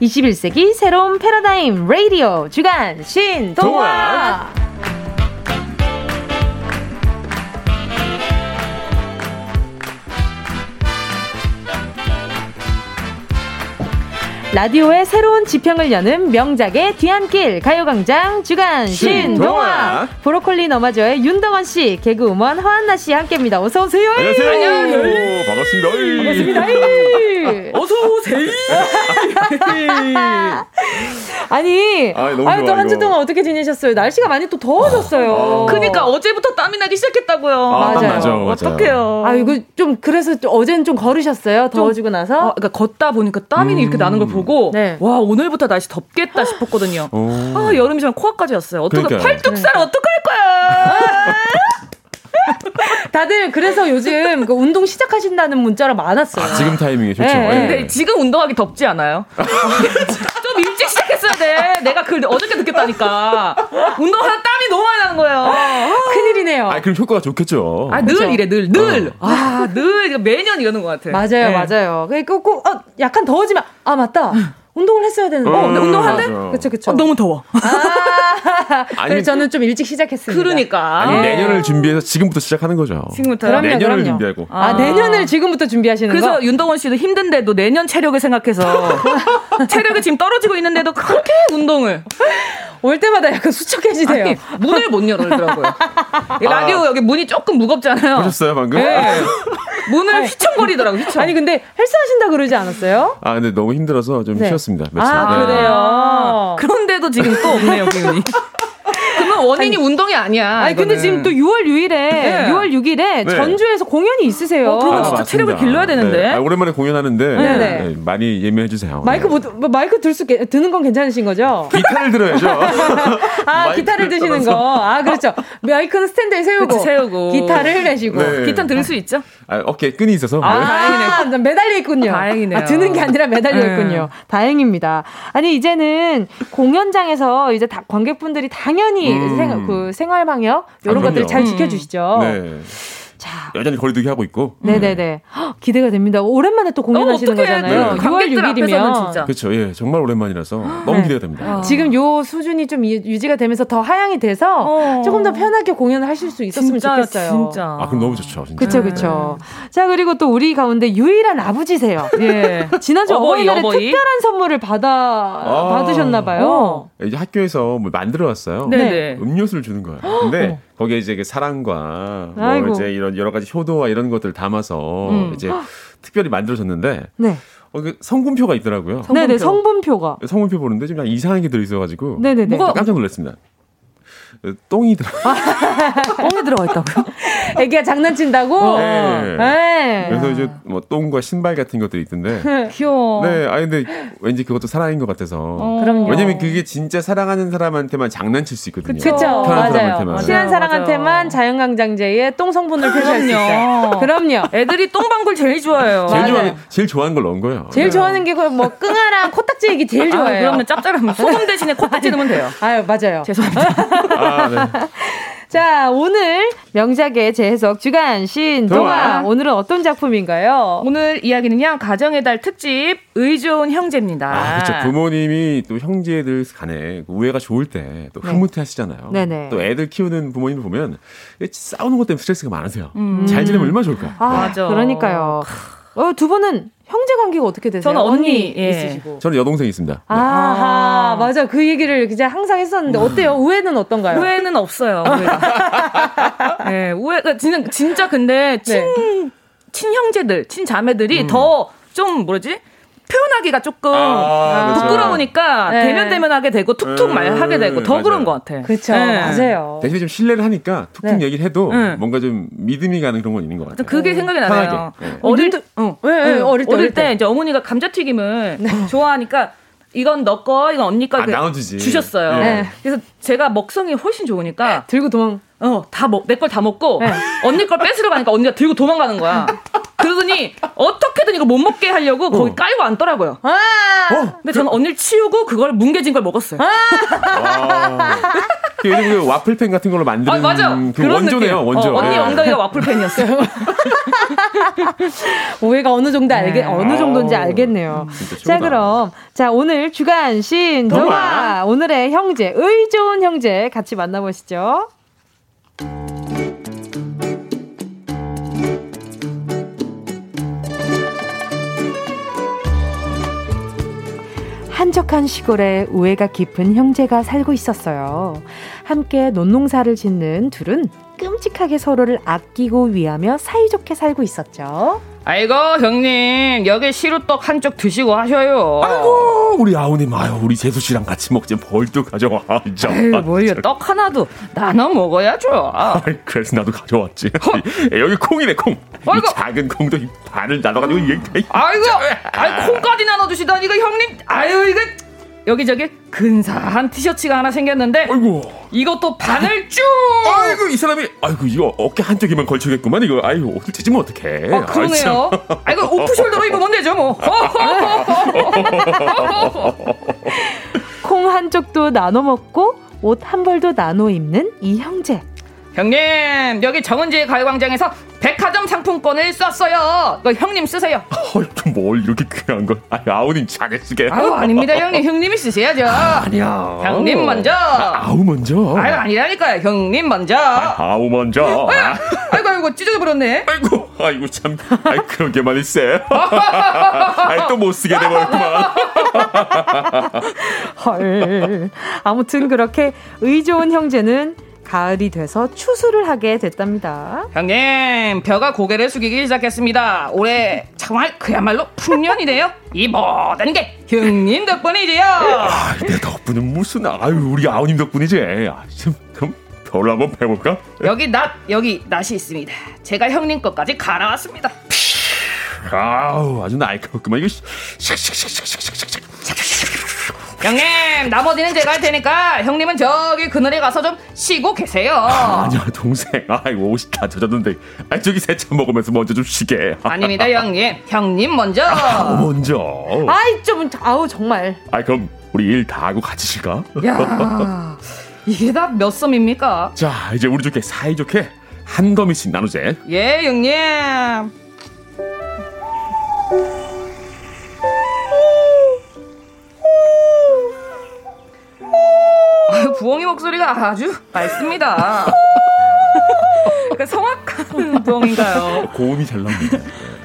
21세기 새로운 패러다임 라디오 주간 신동화 라디오의 새로운 지평을 여는 명작의 뒤안길 가요광장 주간 신동화 브로콜리 너마저의 윤덕원 씨 개그우먼 허한나 씨 함께입니다. 어서 오세요. 안녕하세요. 안녕하세요. 반갑습니다. 반갑습니다. 어서 오세요. 아니, 아, 아유, 또한 주 동안 어떻게 지내셨어요? 날씨가 많이 또 더워졌어요. 어. 그니까 어제부터 땀이 나기 시작했다고요. 아, 맞아요. 맞아, 맞아. 어떡해요. 아, 이거 좀 그래서 어제는 좀 걸으셨어요? 더워지고 나서? 어, 그러니까 걷다 보니까 땀이 음. 이렇게 나는 걸 보고 보고 네. 와 오늘부터 날씨 덥겠다 싶었거든요. 오. 아 여름이지만 코앞까지 왔어요. 어떻게 팔뚝살 네. 어떡할 거야? 다들 그래서 요즘 그 운동 시작하신다는 문자가 많았어요. 아, 지금 타이밍이 좋죠. 네. 네. 근데 지금 운동하기 덥지 않아요? 좀 일찍 시작했어야 돼. 내가 그 어저께 느꼈다니까. 운동하면 땀이 너무 많이 나는 거예요. 큰일이네요. 아, 그럼 효과가 좋겠죠. 아, 늘 그렇죠? 이래, 늘, 늘. 어. 아, 늘 매년 이러는 것 같아. 맞아요, 네. 맞아요. 그러니까 꼭, 어, 약간 더워지면, 아, 맞다. 운동을 했어야 되는데. 어, 근데 운동한대? 그쵸, 그쵸. 어, 너무 더워. 아, 그래서 저는 좀 일찍 시작했습니다. 그러니까. 아니, 내년을 준비해서 지금부터 시작하는 거죠. 지금부터 그럼요, 내년을 그럼요. 준비하고. 아, 아, 내년을 지금부터 준비하시는 그래서 거? 그래서 윤동원 씨도 힘든데도 내년 체력을 생각해서 체력이 지금 떨어지고 있는데도 그렇게 운동을. 올 때마다 약간 수척해지세요. 아니, 문을 못 열더라고요. 라디오 아. 여기 문이 조금 무겁잖아요. 보셨어요 방금? 네. 문을 아니, 휘청거리더라고 휘청. 아니 근데 헬스 하신다 그러지 않았어요? 아 근데 너무 힘들어서 좀 네. 쉬었 습니다. 며칠. 아 네. 그래요. 그런데도 지금 또 없네요 기운이. 원인이 아니, 운동이 아니야. 아니 이거는. 근데 지금 또 6월 6일에 네. 6월 6일에 네. 전주에서 공연이 있으세요. 어, 그러면 아, 진짜 맞습니다. 체력을 길러야 되는데. 네. 아, 오랜만에 공연하는데 네. 네. 많이 예매해 주세요. 마이크 뭐, 뭐, 마이크 들수 드는 건 괜찮으신 거죠? 기타를 들어야죠. 아 기타를 드시는 거. 아 그렇죠. 마이크는 스탠드에 세우고, 그치, 세우고. 기타를 내시고. 기타 들수 있죠? 아, 어깨 끈이 있어서. 아, 다행이네. 매달려 있군요. 다행이네요. 아, 드는 게 아니라 매달려 있군요. 다행입니다. 아니 이제는 공연장에서 이제 다 관객분들이 당연히 음. 생, 그 생활 방역 이런 아, 것들을 잘 지켜주시죠. 네. 자. 여전히 거리두기 하고 있고. 네네네. 음. 기대가 됩니다. 오랜만에 또 공연하시는 어, 거잖아요. 네. 6월 6일이면. 그렇죠. 예, 정말 오랜만이라서 너무 기대가 됩니다. 어. 지금 요 수준이 좀 유지가 되면서 더 하향이 돼서 어. 조금 더 편하게 공연을 하실 수 있었으면 진짜, 좋겠어요. 진짜. 아, 그럼 너무 좋죠. 그렇죠, 그렇죠. 자, 그리고 또 우리 가운데 유일한 아버지세요. 예. 지난주 어버이, 어버이날에 어버이? 특별한 선물을 받아 아. 받으셨나 봐요. 이제 학교에서 뭐 만들어 왔어요. 네. 음료수를 주는 거예요. 근데 거기에 이제 그 사랑과 뭐 이제 이런 여러 가지 효도와 이런 것들 담아서 음. 이제 특별히 만들어졌는데 네. 어, 그 성분표가 있더라고요. 성분표. 네네 성분표가 성분표 보는데 좀 이상한 게 들어있어가지고 네네네. 뭐가 깜짝 놀랐습니다. 똥이 들어. 똥이 들어가 있다고요? 애기가 장난친다고? 네. 네. 그래서 이제 뭐 똥과 신발 같은 것들이 있던데. 귀여워. 네, 아 근데 왠지 그것도 사랑인 것 같아서. 어. 그럼요. 왜냐면 그게 진짜 사랑하는 사람한테만 장난칠 수 있거든요. 그렇죠. 맞아요. 사람한테만. 친한 사람한테만 자연강장제의 똥 성분을 표시할 수 있어요. 그럼요. 애들이 똥방울 제일 좋아해요. 제일 좋아하는, 제일 좋아하는 걸 넣은 거예요. 제일 네. 좋아하는 게 뭐 끙아랑 코딱지 얘기 제일 좋아해요. 아, 그러면 짭짤하면 소금 대신에 코딱지 넣으면 돼요. 아유 맞아요. 죄송합니다. 아, 네. 자, 오늘 명작의 재해석 주간 신 동화. 오늘은 어떤 작품인가요? 오늘 이야기는요, 가정의 달 특집 의좋은 형제입니다. 아, 그렇죠. 부모님이 또 형제들 간에 우애가 좋을 때 또 흐뭇해 하시잖아요. 네네. 또 애들 키우는 부모님을 보면 싸우는 것 때문에 스트레스가 많으세요. 음. 잘 지내면 얼마나 좋을까. 아, 맞아. 그러니까요. 어, 두 분은 형제 관계가 어떻게 되세요? 저는 언니, 예. 있으시고. 저는 여동생 있습니다. 아하, 아. 맞아. 그 얘기를 그냥 항상 했었는데 어때요? 우애는 어떤가요? 우애는 없어요. 우애가. 네, 우애가 진짜, 진짜 근데 친, 네. 친형제들, 친자매들이 음. 더좀 뭐지? 표현하기가 조금 아, 그렇죠. 부끄러우니까 네. 대면 대면하게 되고 툭툭 음, 말하게 되고 더 맞아요. 그런 것 같아. 그렇죠, 네. 맞아요. 대신에 좀 신뢰를 하니까 툭툭 네. 얘기를 해도 네. 뭔가 좀 믿음이 가는 그런 건 있는 것 같아요. 그게 생각이 나요. 네. 어릴 때, 어, 네, 어릴 때, 어릴 때 이제 어머니가 감자튀김을 좋아하니까 이건 너 거, 이건 언니 거 아, 나눠주지. 주셨어요. 네. 그래서 제가 먹성이 훨씬 좋으니까 들고 도망. 어, 다 먹, 내 걸 다 먹고 네. 언니 걸 뺏으러 가니까 언니가 들고 도망가는 거야. 그러더니 어떻게든 이거 못 먹게 하려고 거기 어. 깔고 앉더라고요. 아~ 어? 근데 저는 언니를 치우고 그걸 뭉개진 걸 먹었어요. 아~ 그 요즘 그 와플팬 같은 걸로 만드는 아, 맞아. 그 원조네요. 원조. 어, 언니 네. 엉덩이가 와플팬이었어요. 오해가 어느 정도 알게 네. 어느 정도인지 알겠네요. 음, 자, 그럼 자, 오늘 주간 신 동화 오늘의 형제 의 좋은 형제 같이 만나 보시죠. 한적한 시골에 우애가 깊은 형제가 살고 있었어요. 함께 논농사를 짓는 둘은 끔찍하게 서로를 아끼고 위하며 사이좋게 살고 있었죠. 아이고 형님 여기 시루떡 한쪽 드시고 하셔요. 아이고 우리 아우님 아유 우리 재수 씨랑 같이 먹지 뭘또 가져와. 아유 뭐야 떡 하나도 나눠 먹어야죠. 아이, 그래서 나도 가져왔지. 여기 콩이네 콩. 아이고. 이 작은 콩도 반을 나눠가지고 아이고 아이 콩까지 나눠주시다니 이거 형님 아유 이거 여기저기 근사한 티셔츠가 하나 생겼는데 아이고. 이것도 반을 쭉! 아이고 이 사람이 아이고 이거 어깨 한쪽에만 걸쳐겠구만 이거. 아이고 옷을 찢으면 어떡해. 아 그러네요. 아이 고 오프숄더로 입으면 되죠 뭐 콩 한쪽도 나눠 먹고 옷 한 벌도 나눠 입는 이 형제 형님 여기 정은지 가요광장에서 백화점 상품권을 썼어요. 이거 형님 쓰세요. 뭘 이렇게 귀한 걸? 아, 아우님 자게 쓰게. 아우 아닙니다 형님. 형님이 쓰셔야죠. 아, 니야 형님 먼저. 아, 우 먼저. 아유 아니라니까요. 형님 먼저. 아, 우 먼저. 아, 아이고 아이고 찢어져 버렸네. 아이고 아이고 참. 아이 그런 게 쎄. 아이 또 못 쓰게 돼버렸구만. 헐. 아무튼 그렇게 의 좋은 형제는 가을이 돼서 추수를 하게 됐답니다. 형님, 벼가 고개를 숙이기 시작했습니다. 올해 정말 그야말로 풍년이네요. 이 모든 게 형님 덕분이지요. 아, 내 덕분은 무슨 아유 우리 아우님 덕분이지. 아, 좀 그럼 별 한번 해볼까? 여기 낫 여기 낫이 있습니다. 제가 형님 것까지 갈아왔습니다. 아우 아주 날카롭구만 이거 샥샥샥샥샥샥 형님 나머지는 제가 할 테니까 형님은 저기 그늘에 가서 좀 쉬고 계세요. 아, 아니야 동생. 아이고 옷이 다 젖었는데. 아 저기 세차 먹으면서 먼저 좀 쉬게. 아닙니다 형님. 형님 먼저. 아, 먼저. 아이 좀 아우 정말. 아 그럼 우리 일 다 하고 같이 쉴까? 야 이게 다 몇 섬입니까? 자 이제 우리 좋게 사이 좋게 한 거미씩 나누재 예 형님 부엉이 목소리가 아주 맑습니다. 그 성악한 부엉인가요? 고음이 잘 나옵니다.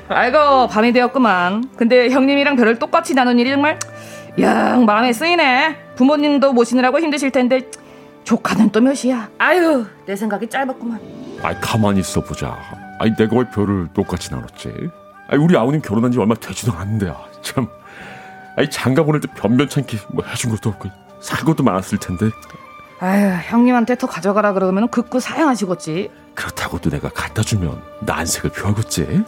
아이고 밤이 되었구만. 근데 형님이랑 별을 똑같이 나눈 일이 정말 영 마음에 쓰이네. 부모님도 모시느라고 힘드실 텐데 조카는 또 몇이야? 아유 내 생각이 짧았구만. 아이 가만히 있어 보자. 아이 내가 왜 별을 똑같이 나눴지? 아이 우리 아우님 결혼한 지 얼마 되지도 않는데 아, 참. 아이 장가 보낼 때 변변찮게 뭐 해준 것도 없고 살 것도 많았을 텐데. 아유, 형님한테 더 가져가라 그러면 극구 사양하시겠지. 그렇다고 또 내가 갖다 주면 난색을 표하겠지.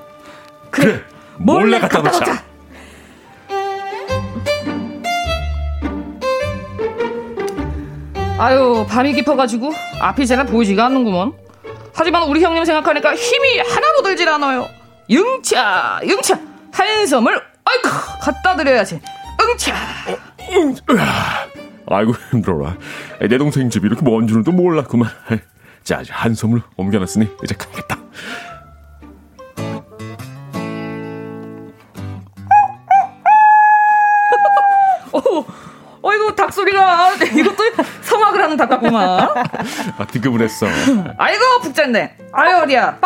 그래, 그래 몰래, 몰래 갖다 놓자. 놓자. 아유, 밤이 깊어가지고 앞이 잘 보이지가 않는구먼. 하지만 우리 형님 생각하니까 힘이 하나도 들질 않아요. 응차, 응차, 한섬을 아이고 갖다 드려야지. 응차. 어, 응, 아 이고 힘들어라. 내 동생 집이 이렇게 먼 줄은 또 몰랐구만. 자, 한섬을 옮겨놨으니 이제 가겠다. 어, 어, 이거 닭 소리가 이것도 성악을 하는 닭 같구만. 아, 등급을 했어. 아이고 북잔네. 아유 어디야.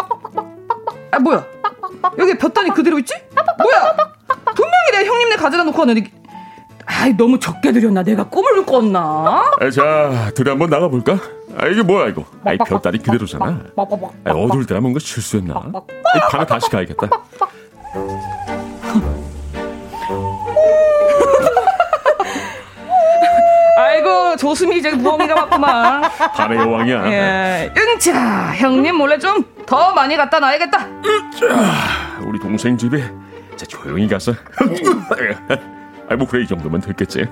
아 뭐야? 여기 볕단이 그대로 있지? 뭐야? 분명히 내 형님네 가져다 놓고 왔는데 아이 너무 적게 들였나 내가 꿈을 꿨나? 아, 자, 둘이 한번 나가볼까? 아, 이게 뭐야, 이거? 아이, 볕다리 그대로잖아. 아, 어두울 때라 뭔가 실수했나? 이 밤에 다시 가야겠다. 아이고 조수미 이제 부엉이가 왔구만. 밤의 여왕이야. 예, 응차 형님 몰래 좀 더 많이 갖다 놔야겠다. 자, 우리 동생 집에 자 조용히 가서. 아, 뭐 그래 이 정도면 됐겠지.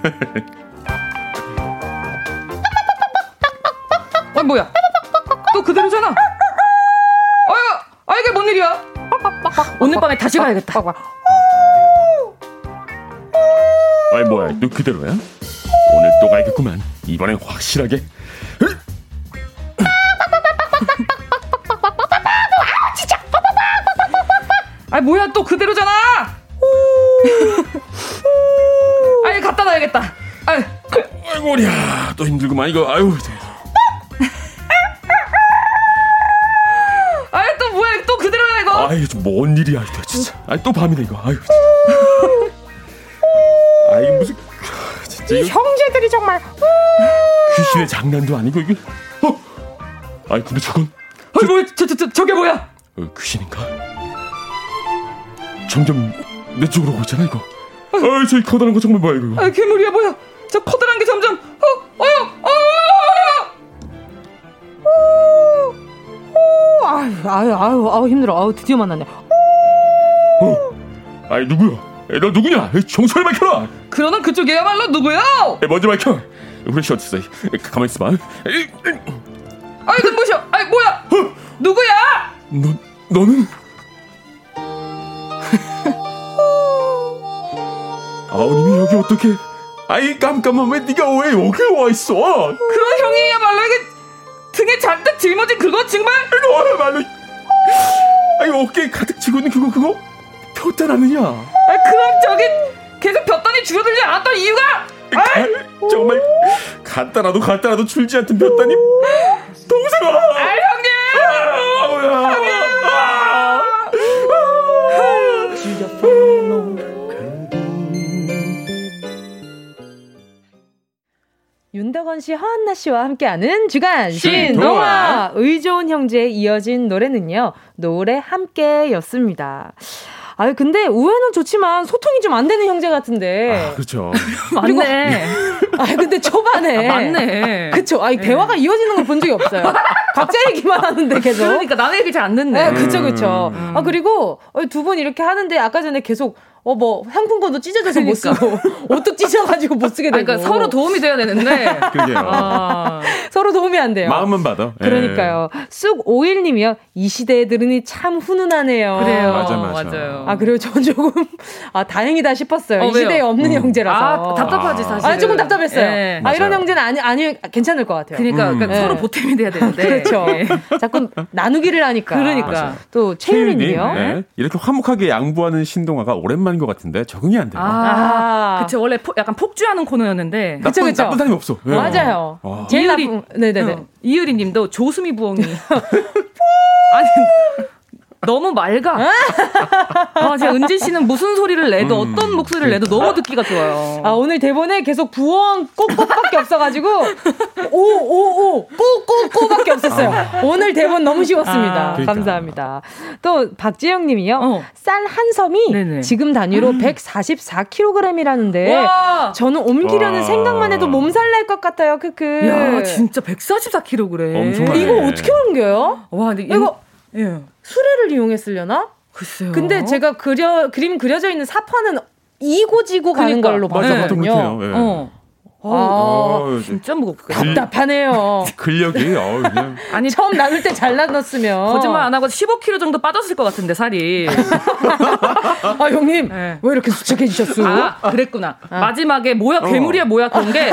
아 뭐야? 또 그대로잖아. 아유, 아 이게 뭔 일이야? 오늘 밤에 다시 가야겠다. 아이 뭐야, 또 그대로야? 오늘 또 가야겠구만. 이번엔 확실하게. 아 뭐야 또 그대로잖아. 아이 갖다 놔야겠다. 아이, 아이고 야, 또 힘들구만 이거. 아유. 아이 또 뭐야 또 그대로야 이거. 아이 뭔 일이야 이거 진짜. 아이 또 밤이네 이거. 아유. 아이 무슨 진짜 이 형제들이 정말 귀신의 장난도 아니고 이게. 어? 아이 근데 저건 아이 뭐야 저, 저, 저, 저게 뭐야? 어, 귀신인가? 점점 내 쪽으로 오고 있잖아 이거. 아이 저기 커다란 거 정말 뭐야 이거. 아 괴물이야 뭐야? 저 커다란 게 점점 어 어여 어. 아유 아유 아유 아유 힘들어. 아유 드디어 만났네. 어? 아이 누구야? 에, 너 누구냐? 에, 정설 밝혀라. 그러는 그쪽이야말로 누구야? 에, 먼저 밝혀. 후레쉬 어딨어? 에, 가만 있어봐. 아이 눈부셔. 아이 뭐야? 누구야? 너 너는? 아우님이 여기 어떻게? 아이 깜깜한 왜 네가 왜 여기 와 있어? 그런 형이야말로 이게 등에 잔뜩 짊어진 그거 정말? 너야말로 아이 어깨에 가득 쥐고 있는 그거 그거 폈단 아느냐? 아 그럼 저기 계속 볕단이 줄어들지 않았던 이유가? 가, 정말 간단하도 간단하도 줄지 않던 볕단이 동생아! 윤덕원 씨, 허한나 씨와 함께하는 주간 신동화. 의좋은 형제에 이어진 노래는요 노래 함께였습니다. 아유 근데 우애는 좋지만 소통이 좀 안 되는 형제 같은데. 아, 그렇죠. 맞네. 아 근데 초반에 아, 맞네. 그쵸. 아니 대화가 이어지는 걸 본 적이 없어요. 각자 얘기만 하는데 계속. 그러니까 남의 얘기 잘 안 듣네. 네, 그쵸, 그쵸. 아, 그리고 두 분 이렇게 하는데 아까 전에 계속 어, 뭐, 상품권도 찢어져서 못 쓰고, 옷도 찢어가지고 못 쓰게 되고. 그러니까 서로 도움이 돼야 되는데. 그게요. 아, 서로 도움이 안 돼요. 마음만 받아. 예. 그러니까요. 쑥 오일님이요. 이 시대에 들으니 참 훈훈하네요. 그래요. 맞아, 맞아. 맞아요. 아, 그래요. 전 조금, 아, 다행이다 싶었어요. 어, 이 시대에 왜요? 없는 형제라서. 아, 답답하지, 사실. 아, 조금 답답했어요. 네. 아, 이런. 형제는 아니, 아니, 괜찮을 것 같아요. 그러니까, 그러니까 네. 서로 보탬이 돼야 되는데. 그렇죠. 예. 자꾸 나누기를 하니까. 그러니까. 맞아요. 또, 최유리님, 최유리님이요. 네. 이렇게 화목하게 양보하는 신동아가 오랜만 인 것 같은데 적응이 안 돼요. 아, 아. 그쵸. 원래 포, 약간 폭주하는 코너였는데. 그쵸, 나쁜, 그쵸. 나쁜 사람이 없어. 예. 맞아요. 아. 제일 나쁜, 네네네. 어, 이유리 님도 조수미 부엉이. 아니, 너무 맑아. 아, 제가 은진 씨는 무슨 소리를 내도 음. 어떤 목소리를 내도 너무 듣기가 좋아요. 아, 오늘 대본에 계속 부엉 꼭꼭밖에 없어가지고, 오, 오, 오, 꼬꼬꼬밖에 없었어요. 오늘 대본 너무 쉬웠습니다. 아, 그러니까. 감사합니다. 또, 박지영 님이요. 어. 쌀 한 섬이 네네. 지금 단위로 144kg이라는데, 와! 저는 옮기려는 와. 생각만 해도 몸살 날 것 같아요. 크크. 야, 진짜 144kg. 엄청나네. 이거 어떻게 옮겨요? 와, 근데 이거 예. 수레를 이용했으려나? 글쎄요. 근데 제가 그려, 그림 그려져 있는 사파는 이고지고 가는 그러니까. 걸로 봤거든요. 예. 어. 아, 어, 진짜 무겁게. 글- 답답하네요. 근력이 어, 그냥 아니, 처음 나눌 때 잘 나눴으면. 거짓말 안 하고 15kg 정도 빠졌을 것 같은데, 살이. 아, 형님. 네. 왜 이렇게 수척해지셨어? 아, 그랬구나. 마지막에 뭐야, 괴물이야, 뭐야, 그런 게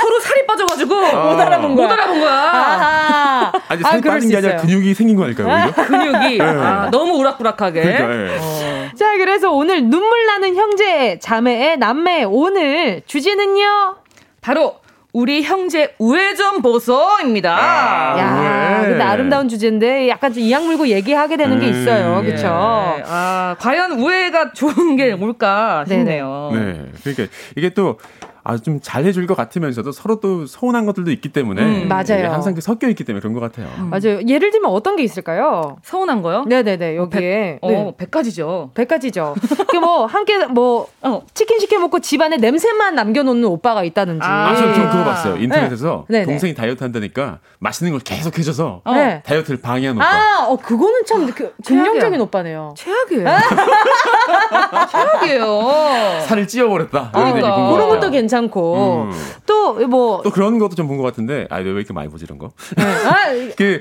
서로 살이 빠져가지고 아. 못 알아본 거야. 못 알아본 거야. 아하. 아니 살이 아, 빠진 게 아니라 근육이 생긴 거니까요. 오히려? 근육이 네. 아, 너무 우락부락하게. 그러니까, 네. 어. 자 그래서 오늘 눈물 나는 형제 자매의 남매 오늘 주제는요. 바로 우리 형제 우회전 보소입니다. 아, 야, 근데 아름다운 주제인데 약간 좀 이악 물고 얘기하게 되는 게 음, 있어요. 그렇죠? 네. 아, 과연 우회가 좋은 게 뭘까 싶네요. 네. 그러니까 이게 또 아주 좀 잘해줄 것 같으면서도 서로 또 서운한 것들도 있기 때문에 음, 맞아요. 항상 섞여 있기 때문에 그런 것 같아요. 음. 맞아요. 예를 들면 어떤 게 있을까요? 서운한 거요? 네네네 여기에 어, 네. 100가지죠. 100가지죠. 그 뭐 함께 뭐 어. 치킨 시켜 먹고 집안에 냄새만 남겨놓는 오빠가 있다든지. 아, 저, 저 그거 봤어요. 인터넷에서 네. 동생이 다이어트 한다니까 맛있는 걸 계속 해줘서 어. 네. 다이어트를 방해하는 오빠. 아, 어 그거는 참 그, 긍정적인 오빠네요. 최악이에요. 최악이에요. 살을 찌워버렸다. 그러니까. 그런 것도 괜찮. 괜찮고 음. 또뭐 또 그런 것도 좀 본 것 같은데 아왜 이렇게 많이 보지 이런 거? 네. 아, 그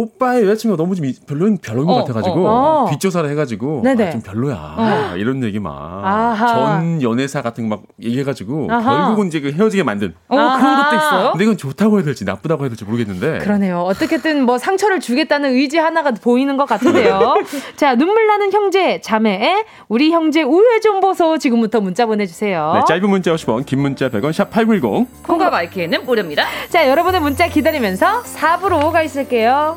오빠의 여자친구가 너무 좀 별로인 별로인 것 어, 같아가지고 어, 어. 뒷조사를 해가지고 아, 좀 별로야 어. 이런 얘기 막전 연애사 같은 거 막 얘기해가지고 아하. 결국은 이제 그 헤어지게 만든 어, 그런 것도 있어요. 근데 이건 좋다고 해야 될지 나쁘다고 해야 될지 모르겠는데 그러네요. 어떻게든 뭐 상처를 주겠다는 의지 하나가 보이는 것 같은데요. 자 눈물 나는 형제 자매 우리 형제 우회 좀 보소 지금부터 문자 보내주세요. 네, 짧은 문자 50원 긴 문자 100원 샵 #8910 콩과 마이크는 무료입니다. 자 여러분의 문자 기다리면서 4부로 가 있을게요.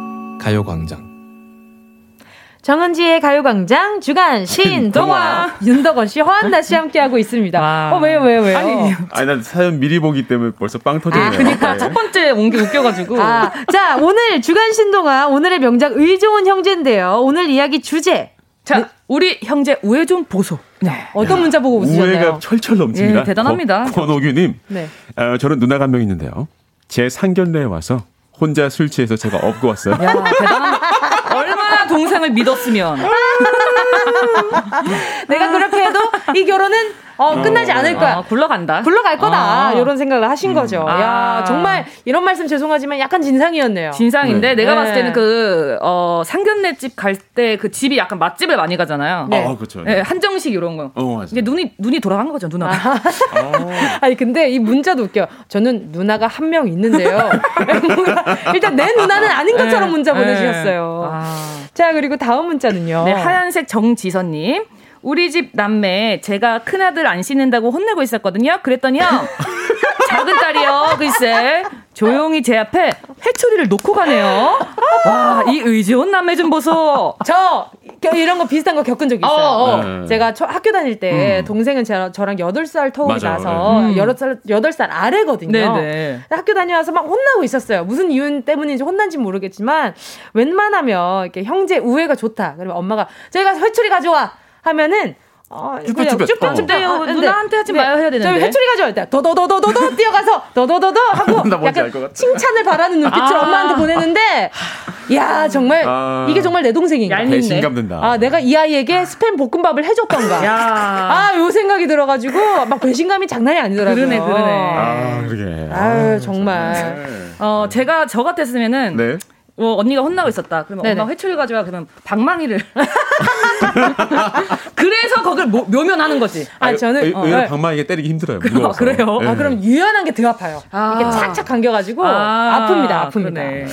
가요광장 정은지의 가요광장 주간 신동화 윤덕원 씨, 허한나 씨 함께하고 있습니다. 와. 어 왜요 왜요 왜요? 아니, 아니 난 사연 미리 보기 때문에 벌써 빵 터지네요. 아, 그러니까 네. 첫 번째 온 게 웃겨가지고. 아, 자 오늘 주간 신동화 오늘의 명작 의좋은 형제인데요. 오늘 이야기 주제. 자 네. 우리 형제 우애 좀 보소. 네. 어떤 문자 보고 웃으셨나요? 우애가 철철 넘칩니다. 예, 대단합니다. 권호규님. 네. 어, 저는 누나가 한 명 있는데요. 제 상견례에 와서 혼자 술 취해서 제가 업고 왔어요. 야, 대단한. 얼마나 동생을 믿었으면. 내가 그렇게 이 결혼은 어, 끝나지 않을 거야. 어, 굴러간다. 굴러갈 거다. 아. 이런 생각을 하신 음. 거죠. 아. 야, 정말 이런 말씀 죄송하지만 약간 진상이었네요. 진상인데 네. 내가 네. 봤을 때는 그, 어, 상견례 집 갈 때 그 집이 약간 맛집을 많이 가잖아요. 네. 아, 그렇죠. 네, 한정식 이런 거. 어, 맞아. 이제 눈이, 눈이 돌아간 거죠, 누나가. 아. 아니, 근데 이 문자도 웃겨. 저는 누나가 한 명 있는데요. 일단 내 누나는 아닌 것처럼 네. 문자 보내주셨어요. 아. 자, 그리고 다음 문자는요. 네, 하얀색 정지선님. 우리 집 남매 제가 큰 아들 안 씻는다고 혼내고 있었거든요. 그랬더니요. 작은 딸이요. 글쎄. 조용히 제 앞에 회초리를 놓고 가네요. 와, 이 의지온 남매 좀 보소. 저 이런 거 비슷한 거 겪은 적 있어요. 어, 어. 네. 제가 초, 학교 다닐 때 음. 동생은 제, 저랑 8살 터울이. 나서 음. 8살 8살 아래거든요. 네네. 학교 다녀와서 막 혼나고 있었어요. 무슨 이유 때문인지 혼난지 모르겠지만 웬만하면 이렇게 형제 우애가 좋다. 그러면 엄마가 저희가 회초리 가져와. 하면은 어, 그냥 쭈뼛쭈뼛 어, 누나한테 하지 마요 해야 되는데. 회초리 가져올 때 더더더더더더 뛰어가서 더더더더 하고 약간 칭찬을 바라는 눈빛을 아~ 엄마한테 보내는데 야 정말 아~ 이게 정말 내 동생인가. 배신감 든다. 아 내가 이 아이에게 스팸 볶음밥을 해줬던가. 아요 생각이 들어가지고 막 배신감이 장난이 아니더라고요. 그러네 그러네. 아 그러게. 아유 정말. 정말. 어 제가 저 같았으면은. 네. 어, 언니가 혼나고 있었다. 그러면 네네. 엄마 회초리 가져와 그러면 방망이를. 그래서 거기를 모, 묘면하는 거지. 아, 저는 의, 어, 네. 방망이가 때리기 힘들어요. 무거워서. 그래요? 네. 아, 그럼 유연한 게 더 아파요. 아. 이렇게 착착 감겨가지고 아. 픕니다. 아픕니다. 그러네.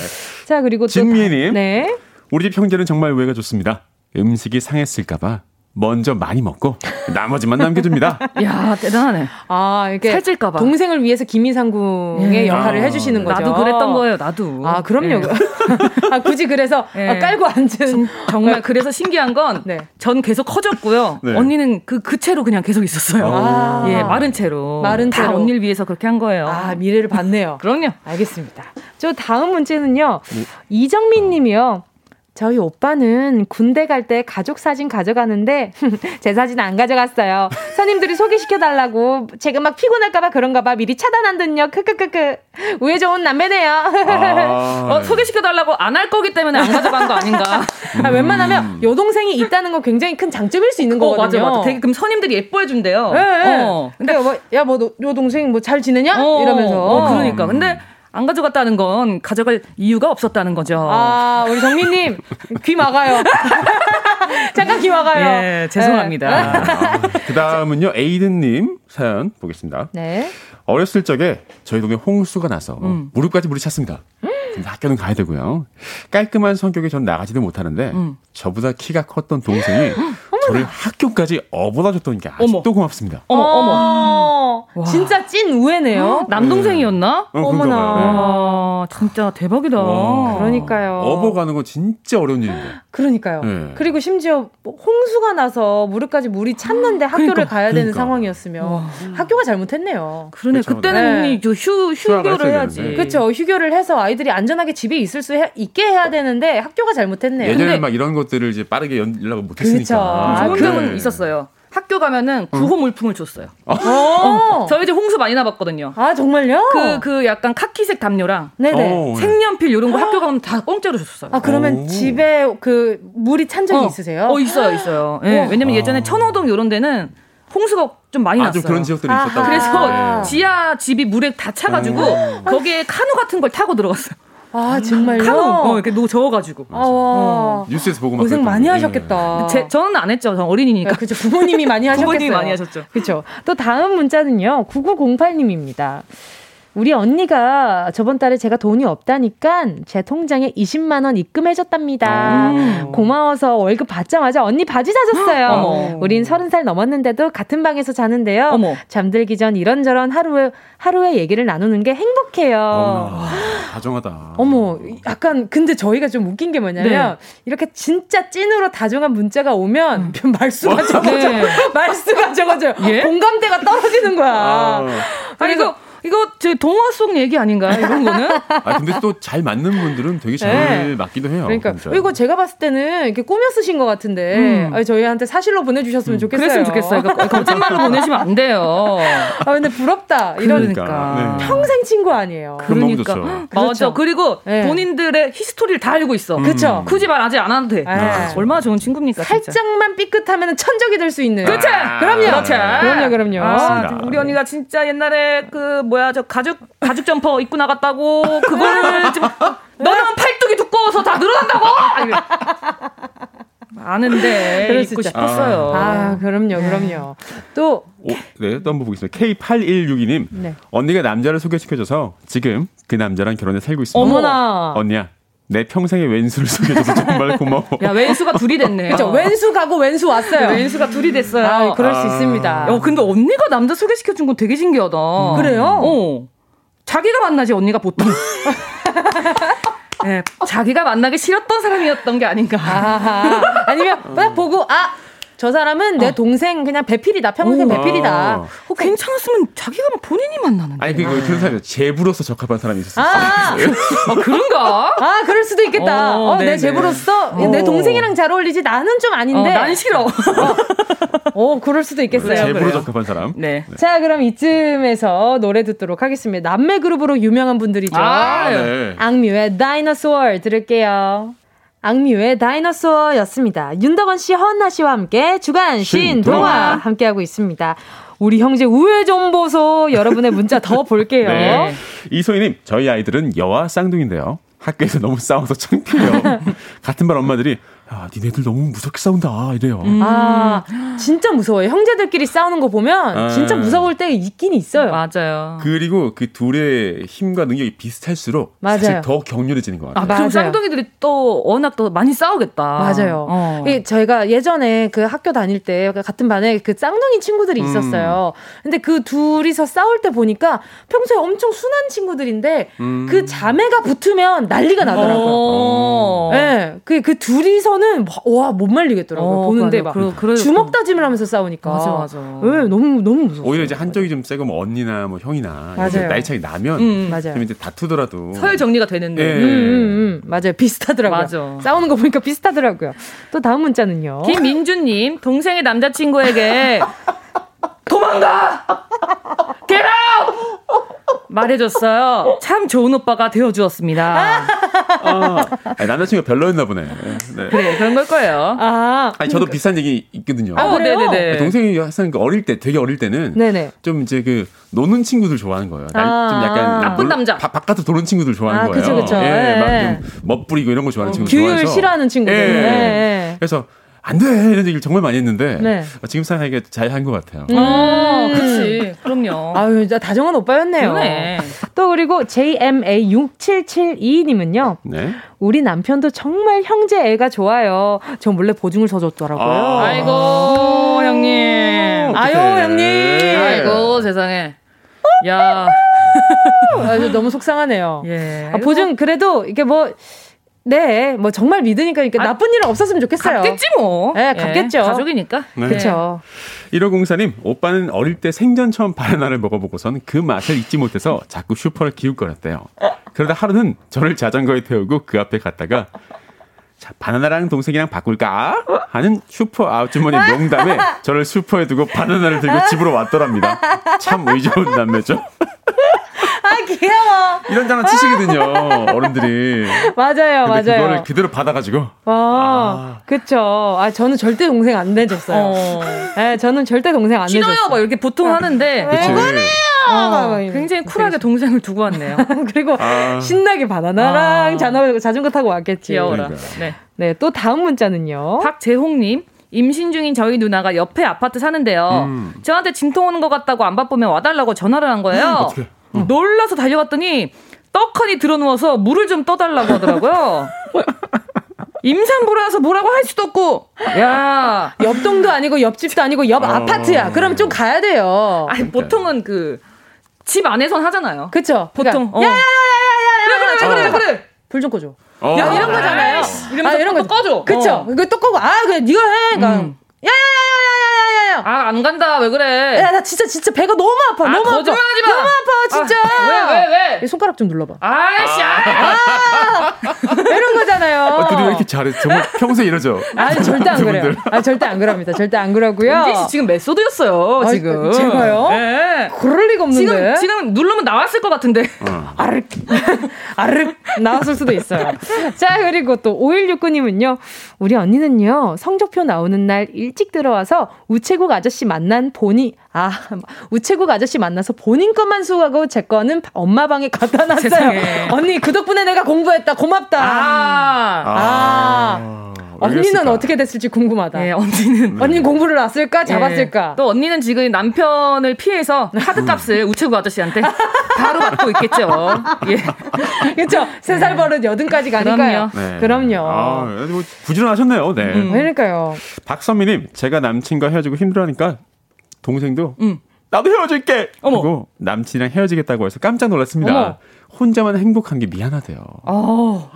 자 그리고 진미님. 네. 우리 집 형제는 정말 우애가 좋습니다. 음식이 상했을까봐 먼저 많이 먹고 나머지만 남겨줍니다. 야 대단하네. 아 이렇게 살찔까봐 동생을 위해서 김희상궁의 예. 역할을 아, 해주시는 거죠. 나도 그랬던 거예요. 나도. 아 그럼요. 예. 아 굳이 그래서 예. 아, 깔고 앉은 정말 그래서 신기한 건전 네. 계속 커졌고요. 네. 언니는 그그 그 채로 그냥 계속 있었어요. 아. 예 마른 채로. 마른 채로 언니를 위해서 그렇게 한 거예요. 아 미래를 봤네요. 그럼요. 알겠습니다. 저 다음 문제는요. 네. 이정민님이요. 저희 오빠는 군대 갈 때 가족 사진 가져가는데 제 사진 안 가져갔어요. 선임들이 소개시켜달라고 제가 막 피곤할까봐 그런가봐 미리 차단한 듯요. 크크크크. 우애 좋은 남매네요. 아, 어, 소개시켜달라고 안 할 거기 때문에 안 가져간 거 아닌가. 음. 아, 웬만하면 여동생이 있다는 건 굉장히 큰 장점일 수 있는 어, 거거든요. 맞아, 맞아. 되게 그럼 선임들이 예뻐해준대요. 네, 네. 어. 근데 뭐, 야, 뭐, 여동생 뭐 잘 지내냐? 어, 이러면서. 어, 그러니까. 근데 안 가져갔다는 건 가져갈 이유가 없었다는 거죠. 아, 우리 정민님, 귀 막아요. 잠깐 귀 막아요. 예, 죄송합니다. 네. 아, 그 다음은요, 에이든님 사연 보겠습니다. 네. 어렸을 적에 저희 동네 홍수가 나서 음. 무릎까지 물이 찼습니다. 근데 학교는 가야 되고요. 깔끔한 성격에 전 나가지도 못하는데 음. 저보다 키가 컸던 동생이 저를 학교까지 업어다 줬던 게 아직도 어머. 고맙습니다. 어머, 어머. 와. 진짜 찐 우애네요. 남동생이었나? 어, 어머나. 와, 진짜 대박이다. 와. 그러니까요. 업어가는 건 진짜 어려운 일인데. 그러니까요. 네. 그리고 심지어 홍수가 나서 무릎까지 물이 찼는데 학교를 그러니까. 가야 되는 그러니까. 상황이었으면 와. 학교가 잘못했네요. 그러네. 그렇죠. 그때는 네. 휴, 휴교를 해야지. 그렇죠. 휴교를 해서 아이들이 안전하게 집에 있을 수 해, 있게 해야 되는데 학교가 잘못했네요. 예전에 막 이런 것들을 이제 빠르게 연락을 못했으니까. 좋은 그 점은 있었어요. 학교 가면은 구호 물품을 줬어요. 어. 어. 저희 이제 홍수 많이 나봤거든요. 아 정말요? 그, 그 약간 카키색 담요랑 네네. 오, 어, 네. 색연필 이런 거 학교 가면 다 공짜로 줬어요. 아 그러면 오. 집에 그 물이 찬 적이 어. 있으세요? 어 있어요, 있어요. 예. 네, 왜냐면 예전에 천호동 이런 데는 홍수가 좀 많이 아, 났어요. 좀 그런 지역들이 있었다고. 그래서 지하 집이 물에 다 차가지고 거기에 카누 같은 걸 타고 들어갔어요. 아 정말요? 카누 어, 이렇게 노 저어가지고 아, 어. 뉴스에서 보고 고생 많이 하셨겠다. 제, 저는 안 했죠. 저는 어린이니까. 아, 그죠 부모님이 많이 하셨겠어요. 부모님이 많이 하셨죠. 그렇죠. 또 다음 문자는요. 9908님입니다. 우리 언니가 저번 달에 제가 돈이 없다니까 제 통장에 20만 원 입금해줬답니다. 음. 고마워서 월급 받자마자 언니 바지 사줬어요. 우린 30살 넘었는데도 같은 방에서 자는데요. 어머. 잠들기 전 이런저런 하루에 하루의 얘기를 나누는 게 행복해요. 어머, 다정하다. 어머, 약간 근데 저희가 좀 웃긴 게 뭐냐면 네. 이렇게 진짜 찐으로 다정한 문자가 오면 음. 말수가 적어져. 네. 말수가 적어져. 예? 공감대가 떨어지는 거야. 아. 그래서 이거 제 동화 속 얘기 아닌가요? 이런 거는? 아 근데 또 잘 맞는 분들은 되게 잘 네. 맞기도 해요. 그러니까 진짜. 이거 제가 봤을 때는 이렇게 꾸며 쓰신 것 같은데 음. 아니, 저희한테 사실로 보내주셨으면 음. 좋겠어요. 그랬으면 좋겠어요. 그러니까 거짓말로 보내시면 안 돼요. 아 근데 부럽다. 이러니까 그러니까. 네. 평생 친구 아니에요. 그러니까 그렇죠. 맞아. 그리고 네. 본인들의 히스토리를 다 알고 있어. 음. 그렇죠. 굳이 말 아직 안 해도 돼. 아, 얼마나 좋은 친구입니까? 살짝만 삐끗하면 천적이 될 수 있는. 그렇죠. 아, 그럼요. 그렇죠. 그럼요. 그럼요. 아, 우리 언니가 진짜 옛날에 그 뭐야 저 가죽 가죽 점퍼 입고 나갔다고 그거를 지금 너는 팔뚝이 두꺼워서 다 늘어난다고 아는데 입고 싶었어요. 아, 아 그럼요, 그럼요. 또 오, 네, 또 한번 보겠습니다. K8162님. 네. 언니가 남자를 소개시켜줘서 지금 그 남자랑 결혼해 살고 있습니다. 어머나. 언니야, 내 평생의 왼수를 소개해줘서 정말 고마워. 야, 왼수가 둘이 됐네. 그죠 왼수 가고 왼수 왔어요. 왼수가 둘이 됐어요. 아, 그럴 아. 수 있습니다. 어, 근데 언니가 남자 소개시켜준 건 되게 신기하다. 음. 그래요? 어. 자기가 만나지, 언니가 보통. 네, 자기가 만나기 싫었던 사람이었던 게 아닌가. 아니면 딱 보고, 아, 저 사람은 내 어. 동생 그냥 배필이다. 평생 오. 배필이다. 어, 어, 괜찮았으면 자기가 본인이 만나는데. 아니 그게 그런 사람이 제부로서 적합한 사람이 있었어요. 아, 아 그런가? 아 그럴 수도 있겠다. 어, 어 내 제부로서 어. 내 동생이랑 잘 어울리지 나는 좀 아닌데. 어, 난 싫어. 어, 그럴 수도 있겠어요. 제부로 적합한 사람. 네. 네. 자 그럼 이쯤에서 노래 듣도록 하겠습니다. 남매 그룹으로 유명한 분들이죠. 아, 네. 악뮤의 다이너소어 들을게요. 악뮤의 다이너소어였습니다. 윤덕원 씨, 허은나 씨와 함께 주간 신동화 함께하고 있습니다. 우리 형제 우회 좀 보소. 여러분의 문자 더 볼게요. 네. 이소희님, 저희 아이들은 여와 쌍둥이인데요. 학교에서 너무 싸워서 창피해요. 같은 반 엄마들이 야, 니네들 너무 무섭게 싸운다 이래요. 음. 아, 진짜 무서워요. 형제들끼리 싸우는 거 보면 아. 진짜 무서울 때 있긴 있어요. 맞아요. 그리고 그 둘의 힘과 능력이 비슷할수록 맞아요. 사실 더 격렬해지는 것 같아요. 아, 그럼 쌍둥이들이 또 워낙 더 많이 싸우겠다. 맞아요. 어. 저희가 예전에 그 학교 다닐 때 같은 반에 그 쌍둥이 친구들이 음. 있었어요. 음. 근데 그 둘이서 싸울 때 보니까 평소에 엄청 순한 친구들인데 음. 그 자매가 붙으면 난리가 나더라고요. 어. 네, 그, 그 둘이서 거는 와 못 말리겠더라고요. 어, 보는데 막 그러, 그러, 주먹 다짐을 하면서 싸우니까. 맞아 맞아. 네, 너무 너무 무서워. 오히려 이제 한쪽이 좀 세고 뭐 언니나 뭐 형이나 나이 차이 나면 음, 맞아요. 좀 이제 다투더라도 서열 정리가 되는데. 네. 음, 음, 음, 맞아요. 비슷하더라고요. 맞아. 싸우는 거 보니까 비슷하더라고요. 또 다음 문자는요. 김민주님 동생의 남자친구에게 도망가! Get out! 말해줬어요. 참 좋은 오빠가 되어주었습니다. 아, 남자친구가 별로였나 보네. 네. 그래, 그런 걸 거예요. 아, 아니, 저도 비슷한 얘기 있거든요. 아, 네네네. 동생이 하는 그 어릴 때, 되게 어릴 때는 네네. 좀 이제 그 노는 친구들 좋아하는 거예요. 아~ 좀 약간 나쁜 남자. 바, 바깥으로 도는 친구들 좋아하는 아, 거예요. 그쵸, 그쵸. 예, 막좀 멋부리고 이런 거 좋아하는 어, 친구들 좋아해서. 규율 싫어하는 친구들. 예. 예. 그래서 안 돼! 이런 얘기를 정말 많이 했는데, 네. 지금 생각하니까 잘한 것 같아요. 음, 아, 그치. 그럼요. 아유, 다정한 오빠였네요. 그래. 또 그리고 JMA6772님은요. 네. 우리 남편도 정말 형제 애가 좋아요. 저 몰래 보증을 서줬더라고요. 아, 아이고, 형님. 아유, 형님. 아이고, 세상에. 야. 아주 너무 속상하네요. 예. 아, 보증, 그래도 이게 뭐, 네, 뭐 정말 믿으니까 아, 나쁜 일은 없었으면 좋겠어요. 갔겠지 뭐. 네, 갔겠죠. 예, 가족이니까. 네. 그렇죠. 1504님, 오빠는 어릴 때 생전 처음 바나나를 먹어보고선 그 맛을 잊지 못해서 자꾸 슈퍼를 기웃거렸대요. 그러다 하루는 저를 자전거에 태우고 그 앞에 갔다가 자, 바나나랑 동생이랑 바꿀까? 하는 슈퍼 아주머니 농담에 저를 슈퍼에 두고 바나나를 들고 집으로 왔더랍니다. 참 의좋은 남매죠. 아 귀여워. 이런 장난 치시거든요 어른들이. 맞아요, 맞아요. 그거를 그대로 받아가지고. 아, 아. 그쵸. 아 저는 절대 동생 안 내줬어요. 어. 네, 저는 절대 동생 안 내줬어요. 싫어요, 막 이렇게 보통 하는데. 그치. 어, 굉장히 쿨하게 동생을 두고 왔네요. 그리고 아. 신나게 바나나랑 아. 자전거, 자전거 타고 왔겠지. 귀여워라. 그러니까. 네. 네, 또 다음 문자는요. 박재홍님. 임신 중인 저희 누나가 옆에 아파트 사는데요. 음. 저한테 진통 오는 것 같다고 안 바쁘면 와달라고 전화를 한 거예요. 어떻게? 어. 놀라서 달려갔더니 떡하니 들어 누워서 물을 좀 떠달라고 하더라고요. 임산부라서 뭐라고 할 수도 없고. 야, 옆동도 아니고 옆집도 아니고 옆 어. 아파트야. 그럼 좀 가야 돼요. 아니, 보통은 그 집 안에선 하잖아요. 그쵸? 보통. 그러니까, 어. 야야야야야야. 그래 그래 그래 그래. 불좀 꺼줘. 어. 야 이런 거잖아요. 아, 이런 거 꺼줘. 그쵸? 어. 이거 또 끄고 아 그래 네가 해. 그러니까 음. 야야야 야야야야야. 아, 안 간다. 왜 그래? 야, 나 진짜 진짜 배가 너무 아파. 아, 너무 아파. 거짓말하지 마. 너무 아파, 진짜. 아, 왜, 왜, 왜? 손가락 좀 눌러 봐. 아이씨. 아. 아. 이런 거잖아요. 아, 둘이 왜 이렇게 잘해? 정말 평소에 이러죠? 아니, 절대 안 그래요. 아, 절대 안 그럽니다. 절대 안 그러고요. 은지 씨 지금 메소드였어요, 지금. 제가요? 네. 그럴 리가 없는데. 지금 지금 누르면 나왔을 것 같은데. 어. 아르 아르 나왔을 수도 있어요. 자, 그리고 또 5169님은요. 우리 언니는요. 성적표 나오는 날 일찍 들어와서 우체국 아저씨 만난 본이 아 우체국 아저씨 만나서 본인 것만 수하고 제 거는 엄마 방에 갖다 놨어요. 언니 그 덕분에 내가 공부했다 고맙다. 아, 아. 아. 언니는 어떻게 됐을지 궁금하다. 예, 언니는 언니 공부를 놨을까 잡았을까. 예. 또 언니는 지금 남편을 피해서 카드값을 우체국 아저씨한테 바로 받고 있겠죠. 예, 그렇죠. 세살 버릇 여든까지 가니까요. 그럼요. 네. 그럼요. 아, 뭐 부지런하셨네요. 네. 음. 그러니까요. 박선미님, 제가 남친과 헤어지고 힘들어하니까 동생도 음. 나도 헤어질게. 어머. 그리고 남친이랑 헤어지겠다고 해서 깜짝 놀랐습니다. 어머. 혼자만 행복한 게 미안하대요. 어.